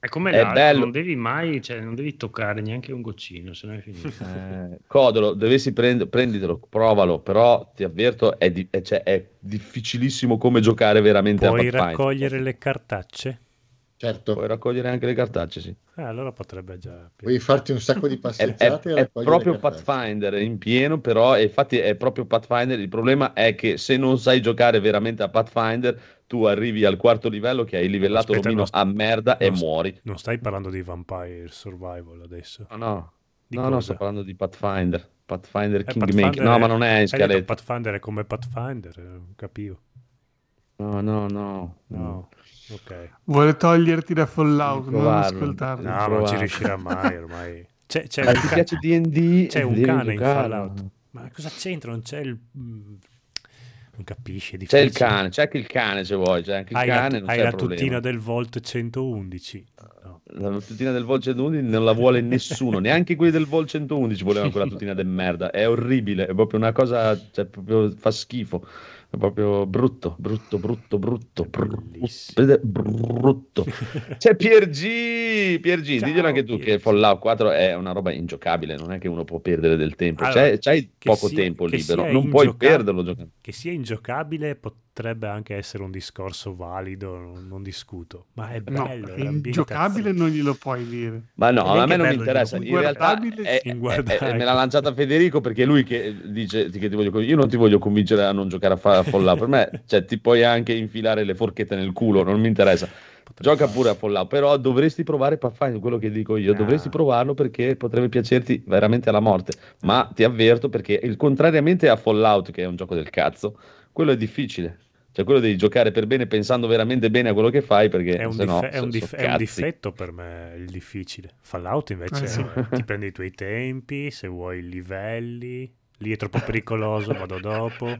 È come è bello. non devi mai, cioè, non devi toccare neanche un goccino, se no è finito. Eh, *laughs* Codolo, dovessi prend- prenditelo, provalo, però ti avverto, è, di- è, cioè, è difficilissimo come giocare veramente Puoi a Pathfinder. Puoi raccogliere le cartacce? Certo. Puoi raccogliere anche le cartacce, sì. Eh, allora potrebbe già... Puoi farti un sacco di passeggiate. *laughs* è, è, è proprio Pathfinder in pieno, però infatti è proprio Pathfinder. Il problema è che se non sai giocare veramente a Pathfinder, tu arrivi al quarto livello che hai livellato Aspetta, Romino st- a merda e muori. Non stai parlando di Vampire Survival adesso? No, no, no, no sto parlando di Pathfinder. Pathfinder eh, Kingmaker. No, ma non è in scaletta. Pathfinder è come Pathfinder, eh, capivo. No, no, no. No. Okay. Vuole toglierti da Fallout, non ascoltarlo. No, ma non ci riuscirà mai ormai. *laughs* C'è, c'è, un, ca- piace D&D, c'è un cane in Fallout. Ma cosa c'entra? Non c'è il... Mm, non capisci, C'è il cane, c'è anche il cane se vuoi, c'è anche il hai cane, la, hai la tuttina del Volt 111. No. La tuttina del Volt 111 non la vuole nessuno, neanche quelli del Volt 111 volevano quella *laughs* tuttina del merda. È orribile, è proprio una cosa, cioè, proprio fa schifo è proprio brutto, brutto, brutto, brutto, brutto. brutto. *laughs* C'è Piergi, Piergi, diglielo anche tu Piergi. che Fallout 4 è una roba ingiocabile, non è che uno può perdere del tempo, allora, c'hai, poco sia, tempo libero, non puoi perderlo giocando. Che sia ingiocabile potrebbe anche essere un discorso valido, non, non discuto, ma è bello. No, giocabile non glielo puoi dire. Ma no, a me non mi interessa. In realtà è, è, è, me l'ha lanciata Federico perché è lui che dice che ti voglio, io non ti voglio convincere a non giocare a Fallout. per me, cioè, ti puoi anche infilare le forchette nel culo, non mi interessa. Gioca pure a Fallout, però dovresti provare Pathfinder, quello che dico io, ah. dovresti provarlo perché potrebbe piacerti veramente alla morte, ma ti avverto perché il, contrariamente a Fallout, che è un gioco del cazzo, quello è difficile. Cioè quello devi giocare per bene pensando veramente bene a quello che fai perché è un, dif- è un, dif- è un difetto per me il difficile. Fallout invece eh sì. *laughs* ti *laughs* prendi i tuoi tempi, se vuoi i livelli, lì è troppo pericoloso, vado dopo.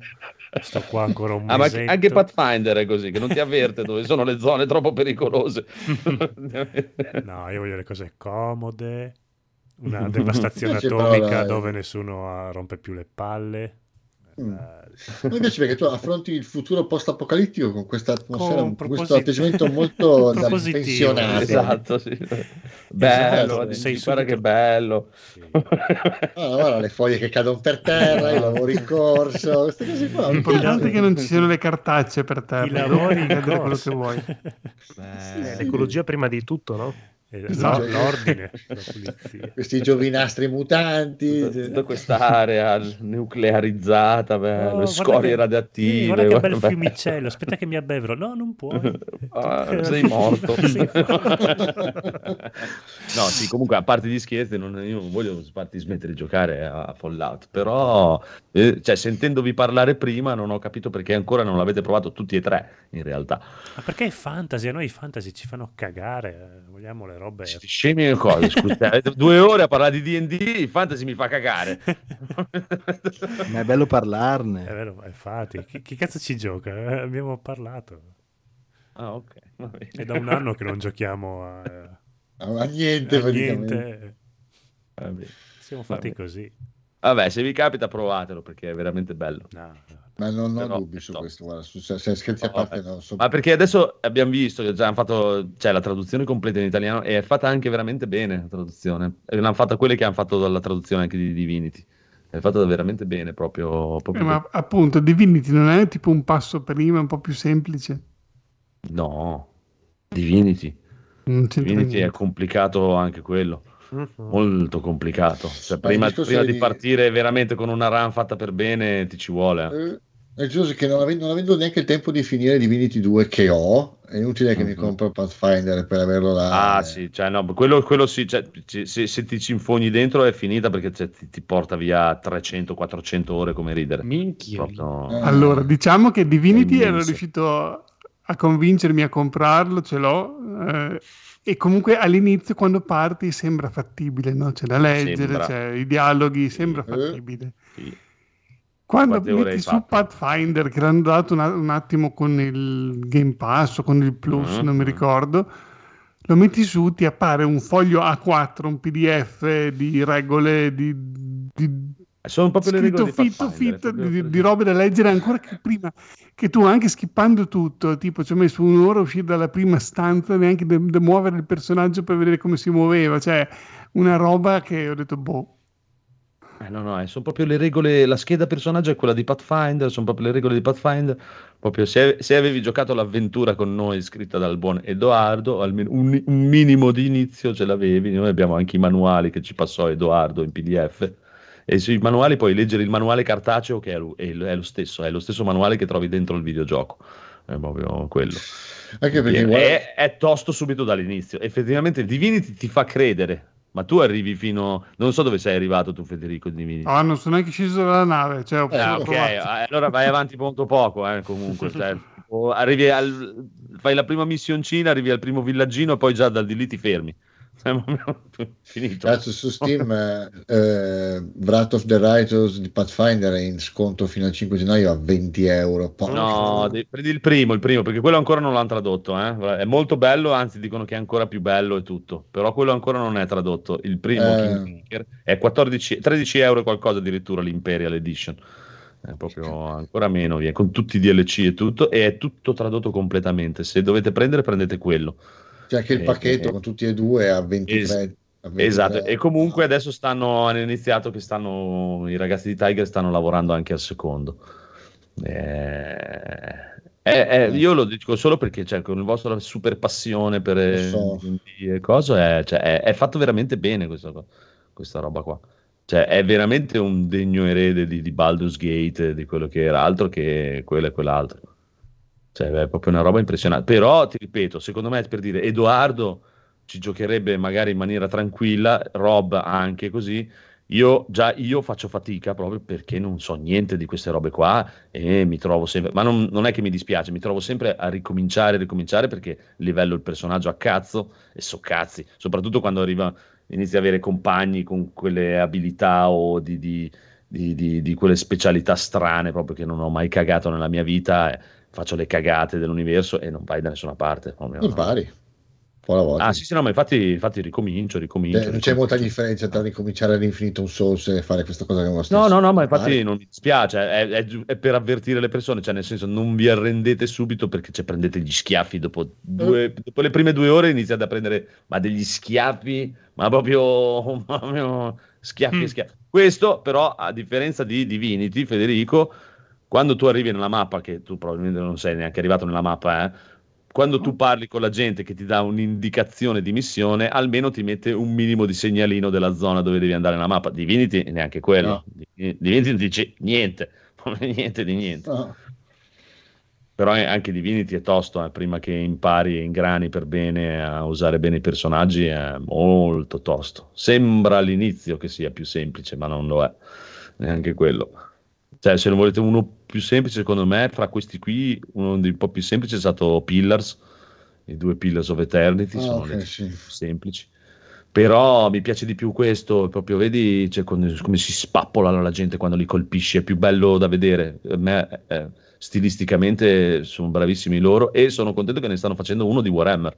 Sto qua ancora un ah, ma anche Pathfinder è così, che non ti avverte dove sono le zone troppo pericolose. *laughs* no, io voglio le cose comode, una devastazione atomica dove nessuno rompe più le palle. Mm. Mi piace perché tu affronti il futuro post-apocalittico con questa atmosfera, con questo atteggiamento *laughs* molto da pensionato. Esatto, sì. Bello, esatto, sei guarda che bello. Sì. Allora, guarda, le foglie che cadono per terra, i lavori in corso, queste cose qua. L'importante è che non ci siano le cartacce per terra. I lavori *laughs* in corso. quello che vuoi. Sì, l'ecologia prima di tutto, no? Esatto. l'ordine, *laughs* questi giovinastri mutanti, tutta quest'area nuclearizzata, bello, oh, scorie che, radioattive. Guarda che bel fiumicello, aspetta che mi abbevro. No, non puoi. *laughs* Ah, *laughs* sei morto. no, sì, comunque a parte gli scherzi, non, io non voglio farti smettere di giocare a Fallout, però eh, cioè, sentendovi parlare prima non ho capito perché ancora non l'avete provato tutti e tre, in realtà. Ma perché è fantasy? A noi i fantasy ci fanno cagare, vogliamo le robe. Scemi cose, scusa. *laughs* Due ore a parlare di DD, il fantasy mi fa cagare. *laughs* Ma è bello parlarne. È vero, infatti. Chi, chi cazzo ci gioca? Eh, abbiamo parlato. Ah, ok. È da un anno che non giochiamo a, *laughs* a niente. A niente. Siamo fatti Vabbè. così. Vabbè, se vi capita provatelo perché è veramente bello. No, Ma non, non ho dubbi su questo, guarda, su, se, se scherzi a parte no, so... Ma perché adesso abbiamo visto che già hanno fatto, cioè la traduzione completa in italiano e è fatta anche veramente bene la traduzione. L'hanno fatta quelle che hanno fatto la traduzione anche di Divinity. È fatta veramente bene proprio. proprio eh, ma appunto Divinity non è tipo un passo prima, un po' più semplice? No, Divinity. Divinity è complicato anche quello. Uh-huh. Molto complicato. Cioè, prima, prima di... di... partire veramente con una run fatta per bene ti ci vuole. Eh, è giusto che non avendo, non avendo, neanche il tempo di finire Divinity 2 che ho, è inutile che uh-huh. mi mhm. compro Pathfinder per averlo là. Ah, sì, cioè, no, quello, quello sì, cioè, se, se, ti ci infogni dentro è finita perché cioè, ti, ti, porta via 300-400 ore come ridere. Minchia. Proprio... Eh. Allora, diciamo che Divinity ero riuscito a convincermi a comprarlo, ce l'ho. Eh, e comunque all'inizio quando parti sembra fattibile, no? c'è da leggere, c'è i dialoghi, sembra eh, fattibile. Sì. Quando metti su Pathfinder, che l'hanno dato un, un, attimo con il Game Pass o con il Plus, uh-huh. non mi ricordo, lo metti su, ti appare un foglio A4, un PDF di regole, di, di sono proprio le regole fitto, fitto di, di, robe da leggere ancora che prima che tu anche skippando tutto tipo ci ho messo un'ora a uscire dalla prima stanza neanche da muovere il personaggio per vedere come si muoveva cioè una roba che ho detto boh eh, no, no, eh, sono proprio le regole. La scheda personaggio è quella di Pathfinder. Sono proprio le regole di Pathfinder. Proprio se, se avevi giocato l'avventura con noi, scritta dal buon Edoardo, almeno un, un, minimo di inizio ce l'avevi. Noi abbiamo anche i manuali che ci passò Edoardo in PDF e sui manuali puoi leggere il manuale cartaceo che è lo, è lo stesso, è lo stesso manuale che trovi dentro il videogioco. È proprio quello. Anche perché guarda... è, è, tosto subito dall'inizio. Effettivamente Divinity ti fa credere, ma tu arrivi fino. Non so dove sei arrivato tu, Federico. Divinity. Ah, non sono neanche sceso dalla nave. Cioè, eh, ok, allora vai avanti molto poco. Eh, comunque, cioè, *laughs* arrivi al, fai la prima missioncina, arrivi al primo villaggino e poi già dal di lì ti fermi. *laughs* Finito. Cazzo, su Steam *laughs* eh, Wrath of the Writers di Pathfinder è in sconto fino al 5 gennaio a 20 euro. Porca no, prendi il primo, il primo, perché quello ancora non l'hanno tradotto. Eh? È molto bello, anzi dicono che è ancora più bello e tutto, però quello ancora non è tradotto. Il primo eh... è 14, 13 euro qualcosa addirittura l'Imperial Edition. È proprio ancora meno, via, con tutti i DLC e tutto, e è tutto tradotto completamente. Se dovete prendere, prendete quello c'è anche il eh, pacchetto eh, con tutti e due a 23. Es- a 23. Esatto, e comunque adesso stanno, hanno iniziato che stanno, i ragazzi di Tiger stanno lavorando anche al secondo. Eh, eh, eh, io lo dico solo perché cioè, con la vostra super passione per so. e cose cioè, è, è, fatto veramente bene questa, questa roba qua. Cioè, è veramente un degno erede di, di Baldur's Gate, di quello che era altro che quello e quell'altro. Cioè, è proprio una roba impressionante. Però, ti ripeto, secondo me, per dire, Edoardo ci giocherebbe magari in maniera tranquilla, Rob anche così, io già io faccio fatica proprio perché non so niente di queste robe qua e mi trovo sempre, ma non, non, è che mi dispiace, mi trovo sempre a ricominciare, ricominciare perché livello il personaggio a cazzo e so cazzi, soprattutto quando arriva, inizi ad avere compagni con quelle abilità o di, di, di, di, quelle specialità strane proprio che non ho mai cagato nella mia vita, eh, faccio le cagate dell'universo e non vai da nessuna parte. Non pari po' alla volta. Ah, sì, sì, no, ma infatti, infatti ricomincio, ricomincio. Eh, non c'è molta differenza tra ricominciare all'infinito un Souls e fare questa cosa che non No, no, no, ma infatti Mari. non mi dispiace, è, è, è, per avvertire le persone, cioè nel senso non vi arrendete subito perché cioè, prendete gli schiaffi dopo, due, mm. dopo le prime due ore iniziate a prendere ma degli schiaffi, ma proprio, *laughs* proprio schiaffi, mm. schiaffi. Questo però, a differenza di Divinity, Federico, quando tu arrivi nella mappa, che tu probabilmente non sei neanche arrivato nella mappa, eh, quando tu parli con la gente che ti dà un'indicazione di missione, almeno ti mette un minimo di segnalino della zona dove devi andare nella mappa. Divinity neanche quello. No. Divinity non dice niente, *laughs* niente di niente. No. Però anche Divinity è tosto, eh, prima che impari e ingrani per bene a usare bene i personaggi, è molto tosto. Sembra all'inizio che sia più semplice, ma non lo è, neanche quello. Cioè, se ne volete uno più semplice, secondo me, fra questi qui, uno dei un po' più semplici è stato Pillars, i due Pillars of Eternity, oh, sono okay, sì. semplici. Però mi piace di più questo, proprio vedi cioè, come, come, si spappola la gente quando li colpisci, è più bello da vedere. A me, eh, stilisticamente sono bravissimi loro e sono contento che ne stanno facendo uno di Warhammer,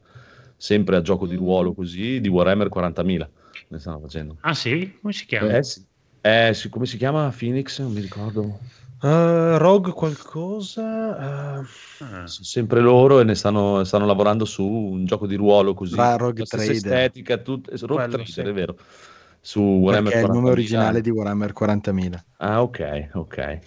sempre a gioco di ruolo così, di Warhammer 40.000 ne stanno facendo. Ah sì? Come si chiama? Eh sì. Eh, come si chiama Phoenix? Non mi ricordo. Uh, Rogue qualcosa? Uh... Sempre loro e ne stanno, stanno, lavorando su un gioco di ruolo così. Tra Rogue Trader. estetica, tut... Rogue Trader, sì. è vero. Su Warhammer Perché è il nome originale di Warhammer 40.000. Ah, ok, ok.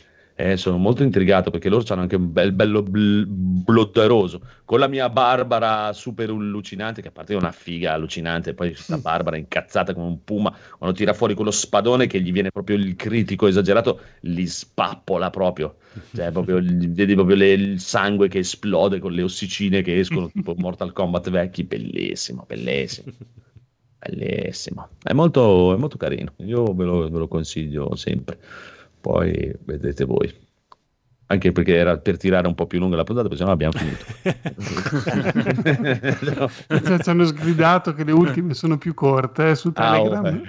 Eh, sono molto intrigato perché loro hanno anche un bel bello bl- blodderoso con la mia Barbara super allucinante che a parte è una figa allucinante poi questa Barbara incazzata come un puma quando tira fuori quello spadone che gli viene proprio il critico esagerato li spappola proprio. Cioè proprio *laughs* vedi proprio le, il sangue che esplode con le ossicine che escono tipo Mortal Kombat vecchi bellissimo bellissimo. *laughs* Bellissimo. È molto, è molto carino. Io ve lo, ve lo consiglio sempre poi vedete voi. Anche perché era per tirare un po' più lunga la puntata, perché sennò abbiamo finito. *laughs* no. Ci hanno sgridato che le ultime sono più corte eh, su Telegram. Ah,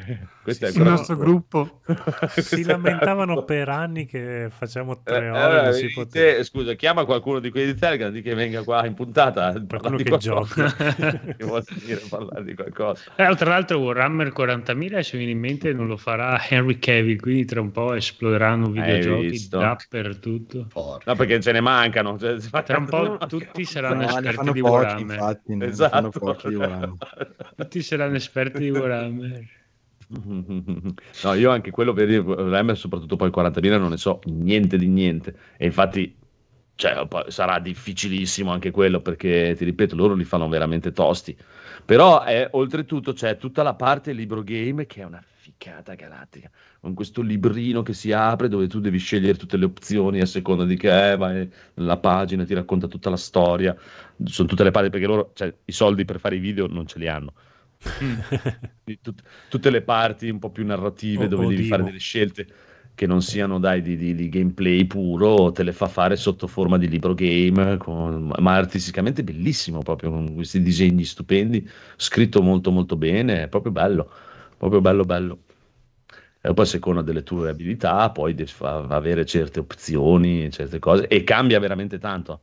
questo è il nostro gruppo. *laughs* si lamentavano per anni che facciamo tre eh, ore. Eh, si te, scusa, chiama qualcuno di quelli di Telegram di che venga qua in puntata. Qualcuno che gioca. *laughs* che vuole dire parlare di qualcosa. Eh, tra l'altro Warhammer 40.000 se viene in mente non lo farà Henry Cavill, quindi tra un po' esploderanno videogiochi dappertutto. No, perché ce ne mancano. Cioè, tra un po' tutti saranno no, esperti di pochi, Warhammer. Infatti, esatto. tutti saranno esperti di Warhammer. *laughs* No, io anche quello per Warhammer, soprattutto poi 40.000, non ne so niente di niente. E infatti cioè, sarà difficilissimo anche quello perché, ti ripeto, loro li fanno veramente tosti. Però è, oltretutto c'è tutta la parte libro game che è una ficata galattica. Con questo librino che si apre dove tu devi scegliere tutte le opzioni a seconda di che è, vai nella pagina, ti racconta tutta la storia. Sono tutte le parti perché loro cioè, i soldi per fare i video non ce li hanno *laughs* Tut- tutte le parti un po' più narrative oh, dove oddio. devi fare delle scelte che non siano dai di, di, di, gameplay puro, te le fa fare sotto forma di libro game, con, ma artisticamente bellissimo proprio, con questi disegni stupendi, scritto molto molto bene, è proprio bello, proprio bello bello. E poi a seconda delle tue abilità, poi devi avere certe opzioni, certe cose, e cambia veramente tanto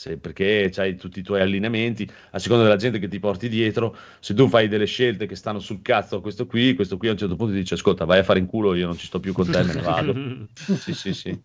se, perché hai tutti i tuoi allineamenti, a seconda della gente che ti porti dietro, se tu fai delle scelte che stanno sul cazzo a questo qui, questo qui a un certo punto ti dice ascolta vai a fare in culo, io non ci sto più con te, me ne vado. *laughs* sì, sì, sì.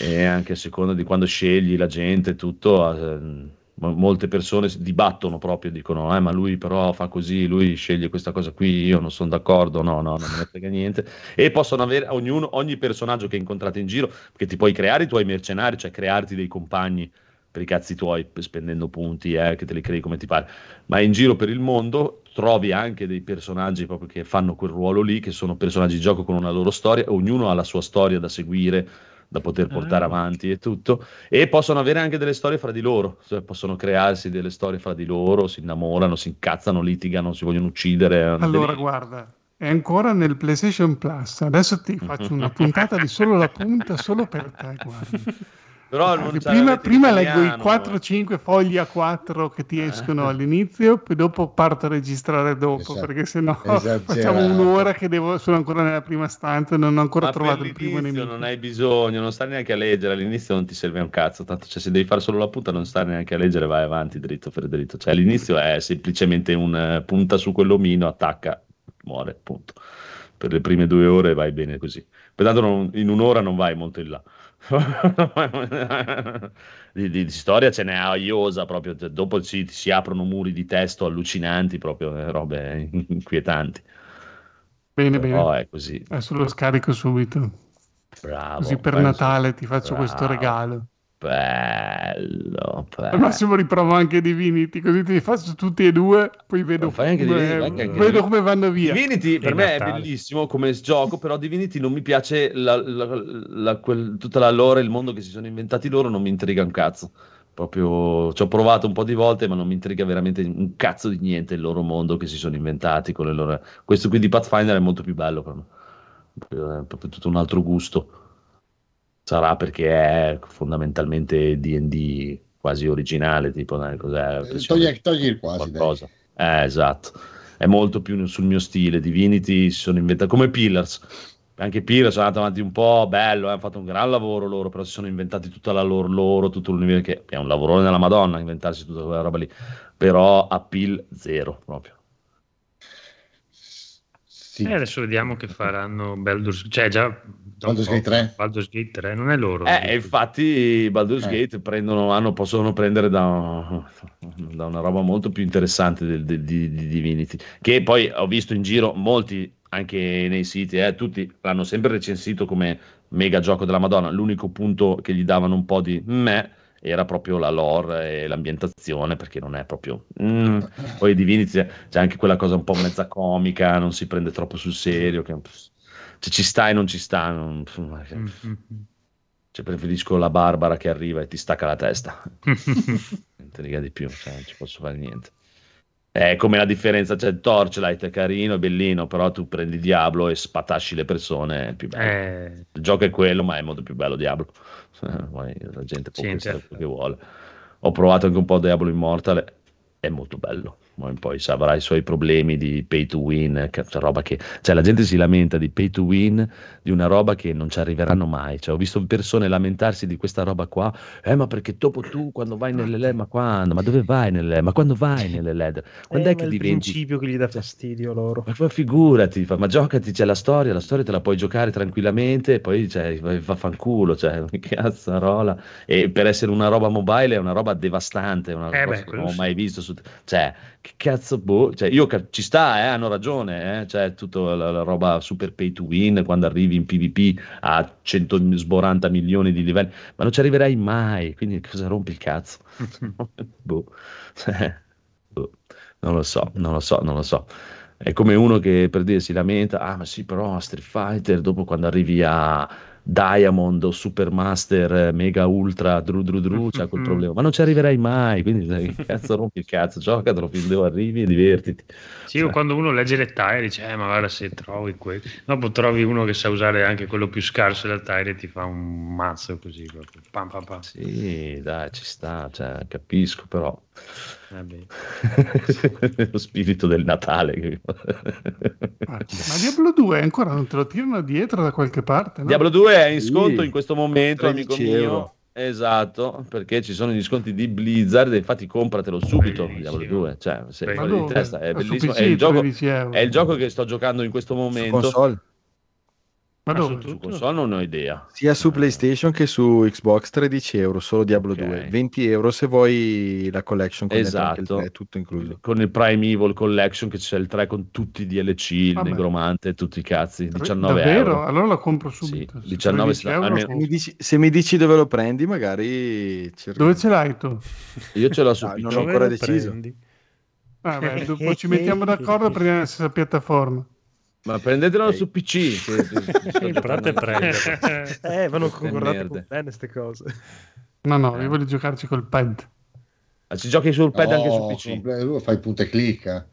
E anche a seconda di quando scegli la gente, tutto, eh, molte persone dibattono proprio, dicono, eh, ma lui però fa così, lui sceglie questa cosa qui, io non sono d'accordo, no, no, non me ne frega niente. E possono avere ognuno, ogni personaggio che incontrate in giro, che ti puoi creare i tuoi mercenari, cioè crearti dei compagni per i cazzi tuoi, spendendo punti, eh, che te li crei come ti pare. Ma in giro per il mondo trovi anche dei personaggi proprio che fanno quel ruolo lì, che sono personaggi di gioco con una loro storia, ognuno ha la sua storia da seguire da poter portare ah. avanti e tutto, e possono avere anche delle storie fra di loro, cioè possono crearsi delle storie fra di loro, si innamorano, si incazzano, litigano, si vogliono uccidere. Allora, devi... guarda, è ancora nel PlayStation Plus, adesso ti faccio una *laughs* puntata di solo la punta, solo per te, guarda. Però non prima, prima leggo i 4-5 fogli a 4 che ti escono all'inizio, poi dopo parto a registrare dopo, esatto. perché sennò *laughs* facciamo un'ora che devo, sono ancora nella prima stanza e non ho ancora Ma trovato il primo nemico. Non hai bisogno, non stai neanche a leggere, all'inizio non ti serve un cazzo, tanto cioè, se devi fare solo la punta non stai neanche a leggere, vai avanti dritto per dritto. Cioè all'inizio è semplicemente un punta su quell'omino, attacca, muore, punto. Per le prime due ore vai bene così. Pertanto in un'ora non vai molto in là. *laughs* di, di, di, storia ce n'è aiosa proprio, cioè, dopo si, si, aprono muri di testo allucinanti, proprio eh, robe inquietanti. Bene, Però bene. è così. Adesso lo scarico subito. Bravo. Così per Natale ti faccio bravo. questo regalo. Bello, bello. Al massimo riprovo anche Divinity, così ti faccio tutti e due, poi vedo, come, Divinity, vedo come vanno via. Divinity per me Natale. è bellissimo come gioco, però Divinity non mi piace la, la, la, quel, tutta la lore, il mondo che si sono inventati loro, non mi intriga un cazzo. Proprio ci ho provato un po' di volte, ma non mi intriga veramente un cazzo di niente il loro mondo che si sono inventati con le loro... Questo qui di Pathfinder è molto più bello per me. È proprio tutto un altro gusto sarà perché è fondamentalmente D&D quasi originale, tipo cos'è? Eh, togli, togli il quasi, qualcosa. Eh, esatto. È molto più sul mio stile. Divinity si sono inventati come Pillars. Anche Pillars sono andato avanti un po', bello, eh, hanno fatto un gran lavoro loro, però si sono inventati tutta la loro, loro tutto l'universo, che è un lavorone della Madonna inventarsi tutta quella roba lì. Però appeal zero proprio. Sì. E adesso vediamo che faranno Baldur's cioè già Baldur's Gate 3. Baldur's Gate 3 non è loro. Eh, infatti Baldur's eh. Gate prendono, hanno, possono prendere da, da, una roba molto più interessante del, del, di, di, Divinity, che poi ho visto in giro molti, anche nei siti, eh, tutti l'hanno sempre recensito come mega gioco della Madonna, l'unico punto che gli davano un po' di me era proprio la lore e l'ambientazione, perché non è proprio... Mm. *laughs* Poi Divinity c'è anche quella cosa un po' mezza comica, non si prende troppo sul serio, che... cioè, ci sta e non ci sta. Non... Mm-hmm. Cioè, preferisco la Barbara che arriva e ti stacca la testa. *laughs* non te ne di più, cioè, non ci posso fare niente. È come la differenza, cioè Torchlight è carino, è bellino, però tu prendi Diablo e spatasci le persone, è più bello. Eh... Il gioco è quello, ma è molto più bello Diablo. *laughs* la gente può pensare quello che vuole. Ho provato anche un po' Diablo Immortal, è molto bello poi avrà i suoi problemi di pay to win, che, cioè, roba che, cioè la gente si lamenta di pay to win di una roba che non ci arriveranno mai. Cioè, ho visto persone lamentarsi di questa roba qua, eh, ma perché dopo tu quando vai nelle LED, ma quando? Ma dove vai nelle LED? Ma quando vai nelle LED? Quando eh, è che diventi? il principio che gli dà fastidio loro. Ma figurati, fa, ma giocati, c'è la storia, la storia te la puoi giocare tranquillamente, e poi cioè, va fanculo, cioè, *laughs* che cazzarola. E per essere una roba mobile è una roba devastante, una eh cosa beh, che non ho mai visto. Su, cioè, che cazzo, boh, cioè, io ci sta, eh, hanno ragione, eh, cioè, tutta la, la, roba super pay to win quando arrivi in PvP a 140 milioni di livelli, ma non ci arriverai mai, quindi cosa rompi il cazzo? *laughs* boh. *laughs* Boh. non lo so, non lo so, non lo so. È come uno che per dire si lamenta, ah ma sì però Street Fighter dopo quando arrivi a Diamond o Supermaster Mega Ultra Dru Dru Dru c'è quel problema ma non ci arriverai mai quindi che cazzo rompi il cazzo giocatelo fin dove arrivi e divertiti sì cioè. quando uno legge le tire dice eh ma guarda se trovi quello dopo trovi uno che sa usare anche quello più scarso del tire e ti fa un mazzo così proprio. Pam, pam, pam. sì dai ci sta cioè, capisco però *laughs* lo spirito del Natale. ma Diablo 2 ancora non te lo tirano dietro da qualche parte? No? Diablo 2 è in sconto sì. in questo momento, amico mio. Esatto, perché ci sono gli sconti di Blizzard, infatti compratelo subito Diablo 2, cioè, se di testa, è bellissimo, è, il gioco, è il gioco che sto giocando in questo momento. Ma Ah, dove? su, su console non ho idea. Sia su PlayStation che su Xbox 13 euro, solo Diablo Ok. 2. 20 euro se vuoi la collection con anche il Esatto. 3, tutto incluso. Con il Prime Evil Collection che c'è il 3 con tutti i DLC, il Vabbè. negromante, tutti i cazzi, 19 Davvero? euro. Allora la compro subito. Sì, Se 19 13 euro, almeno- Se mi, dici, se mi dici dove lo prendi, magari Dove ce l'hai tu? Io ce l'ho su Ah, PC. non ho ancora deciso. Vabbè, dopo ci *laughs* mettiamo d'accordo per *laughs* la stessa piattaforma. Ma prendetelo Ok. su PC. che- che- che sto Il prate giocando. prende. *laughs* Eh, vanno Queste concordate con bene queste cose. No, no, io voglio giocarci col pad. Ma ci giochi sul pad anche su No, PC? tu fai punta e clicca.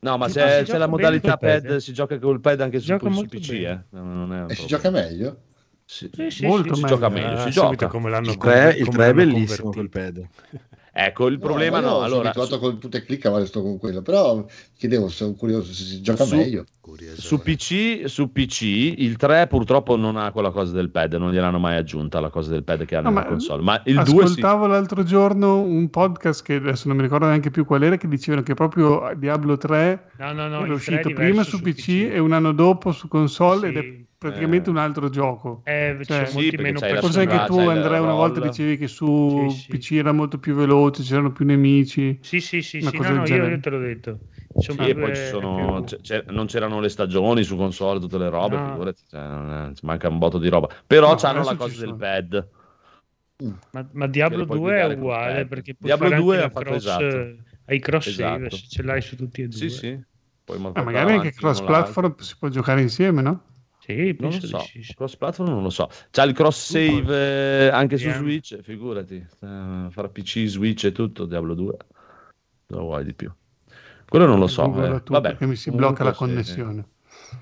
No, ma c'è, ma si c'è la modalità pad, pad, eh. si gioca col pad anche su, Gioca su molto PC, eh. No, non è un E si gioca meglio? Sì, Sì, sì, Molto sì. si meglio. gioca meglio, si Ah, gioca. come l'hanno Il 3, il come 3 è bellissimo col pad. Ecco, il problema io no, sono allora abituato su, col punta e clicca, vale sto con quello, però chiedevo, sono curioso se si gioca Su- meglio. Curioso. su PC, su PC il 3 purtroppo non ha quella cosa del pad, non gliel'hanno mai aggiunta la cosa del pad che hanno No, nella ma console, ma il 2 sì. Ascoltavo l'altro giorno un podcast che adesso non mi ricordo neanche più qual era, che dicevano che proprio Diablo 3 No, no, no. era il uscito 3 è prima diverso su PC, e un anno dopo su console ed è Sì. Praticamente Eh. un altro gioco. Eh, Cioè, sì, Forse anche tu, Andrea, una volta dicevi che su Sì, sì. PC era molto più veloce, c'erano più nemici. Sì, sì, sì, sì, no, no, io, te l'ho detto. Sì, Sono e poi sono, più- c'è- non c'erano le stagioni su console, tutte le robe, No. figurati, cioè, non è- ci manca un botto di roba. Però No, c'hanno adesso la cosa sono. del pad. Ma, ma Diablo Che le puoi 2 è uguale perché puoi Diablo fare 2 anche ha fatto cross, esatto. ai cross save Esatto. se ce l'hai su tutti e due. Sì, sì. Poi Ma portare magari anche cross platform si può giocare insieme, no? Sì, Non lo so, sì, cross platform non lo so. C'ha il cross save eh, anche su Vediamo. Switch, figurati. Eh, Farà PC, Switch e tutto, Diablo 2. Cosa vuoi di più? Quello non lo so. Eh. Vabbè, perché mi si blocca la se- connessione.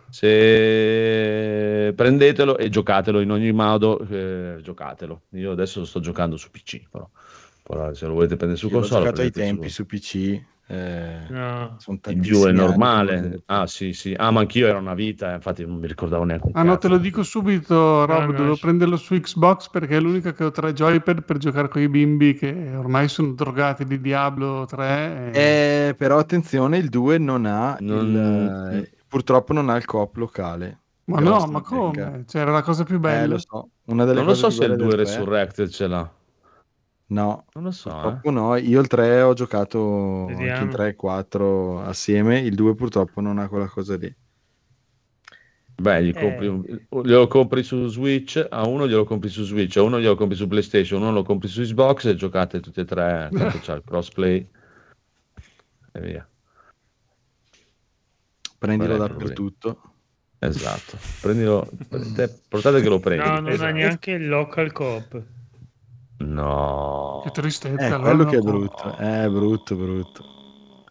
Se prendetelo e giocatelo in ogni modo, eh, giocatelo. Io adesso sto giocando su PC, però. Però se lo volete prendere su Io console, giocato ai tempi su PC. Eh, No. In più è normale. Ah, sì, sì. Ah, ma anch'io era una vita, eh, infatti non mi ricordavo neanche Ah no, te lo dico subito, Rob, No, no, devo sì. prenderlo su Xbox perché è l'unica che ho tre joypad per giocare con i bimbi che ormai sono drogati di Diablo 3. e- Eh, però attenzione, il 2 non ha Non- il, eh, purtroppo non ha il coop locale. Ma no, ma come? Cioè, era la cosa più Eh, bella. lo so. Una delle Non lo so se il belle 2 del 3. Resurrected ce l'ha. No, Non lo so. eh. purtroppo no. Io il 3 ho giocato anche Vediamo. in 3 e 4 assieme. Il 2 purtroppo non ha quella cosa lì. Beh, gli Eh. compri glielo compri su Switch, a uno glielo compri su Switch, a uno glielo compri su PlayStation, uno lo compri su Xbox e giocate tutti e tre, *laughs* tanto c'è il crossplay e via. Prendilo dappertutto. Esatto. Prendilo, portate che lo prendi. No, non ha Esatto. neanche il local coop. No. Che tristezza. Eh, allora quello no. che è brutto. È brutto, brutto.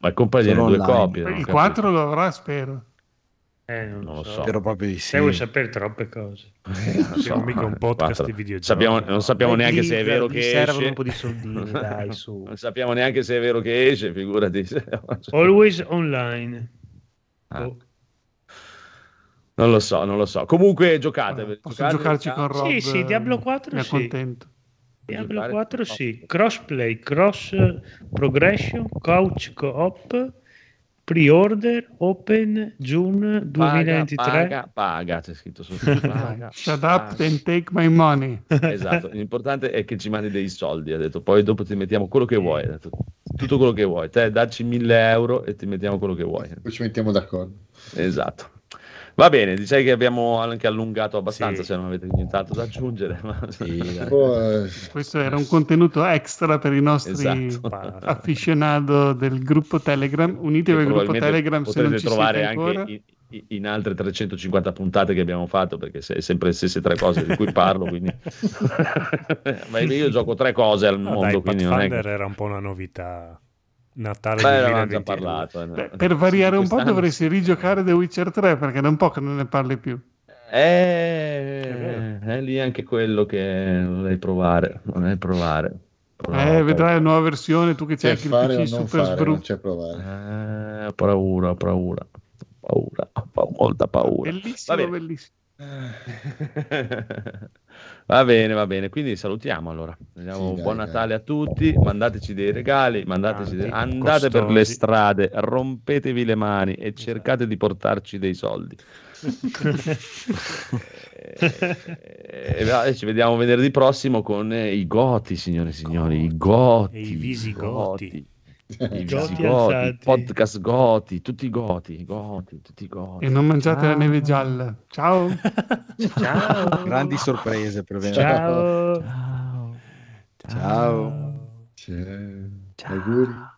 Ma compragli Solo due copie. Il capisco. 4 lo avrà, spero. Eh, non, Non lo so. so. Spero proprio di sì. Te vuoi sapere troppe cose. *laughs* Eh, non Siamo mica un podcast Quattro. di videogiochi. Sappiamo- non sappiamo Dai, neanche Blizzard, se è vero che servono esce. un po' di soldini, *laughs* dai, su. Non sappiamo neanche se è vero che esce, figurati. *laughs* Always online. Ah. Oh. Non lo so, non lo so. Comunque giocate. Vabbè, posso giocate, giocarci con Rob. Sì, sì, Diablo 4 Mi sì. accontento. Diablo giocare? 4 sì, crossplay, cross progression, couch co-op, pre-order, open June 2023. Paga, paga, paga, c'è scritto sotto. Paga, Shut paga. up and take my money. Esatto, l'importante è che ci mandi dei soldi, ha detto, poi dopo ti mettiamo quello che vuoi, detto, tutto quello che vuoi, te dacci 1000 euro e ti mettiamo quello che vuoi. Poi ci mettiamo d'accordo. Esatto. Va bene, direi che abbiamo anche allungato abbastanza, Sì. se non avete nient'altro da aggiungere. ma- Poi, *laughs* eh, Questo era un contenuto extra per i nostri Esatto. Afficionado del gruppo Telegram. Unitevi al gruppo Telegram se non potrete ci trovare siete anche ancora. in, in- in altre 350 puntate che abbiamo fatto perché è sempre le stesse tre cose di cui parlo quindi *laughs* *laughs* ma io gioco tre cose al No, mondo dai, quindi non è era un po' una novità. Natale Beh, avevamo già 2022. parlato eh, no. Beh, per variare un po' dovresti rigiocare The Witcher 3 perché da un po' che non ne parli più. Eh, è lì anche quello che vorrei provare vorrei provare eh, vedrai la nuova versione, tu che c'hai c'è anche il PC non super sbru. provare. Eh, ho paura ho paura ho paura ho paura ho molta paura Bellissimo, Va bene. bellissimo. *laughs* Va bene, va bene. Quindi salutiamo allora. Sì, buon dai, Natale dai. a tutti. Mandateci dei regali. Mandateci dei... Andate per le strade, rompetevi le mani e esatto. cercate di portarci dei soldi. e, *laughs* e, ci vediamo venerdì prossimo con i Goti, signore e signori. I Goti. E I visigoti. *laughs* I Goti, podcast Goti, tutti i Goti, Goti, tutti i Goti. E non mangiate ah. la neve gialla. Ciao. *laughs* Ciao. Grandi sorprese per venire. Ciao. Ciao. Ciao. Ciao. Ciao. Auguri.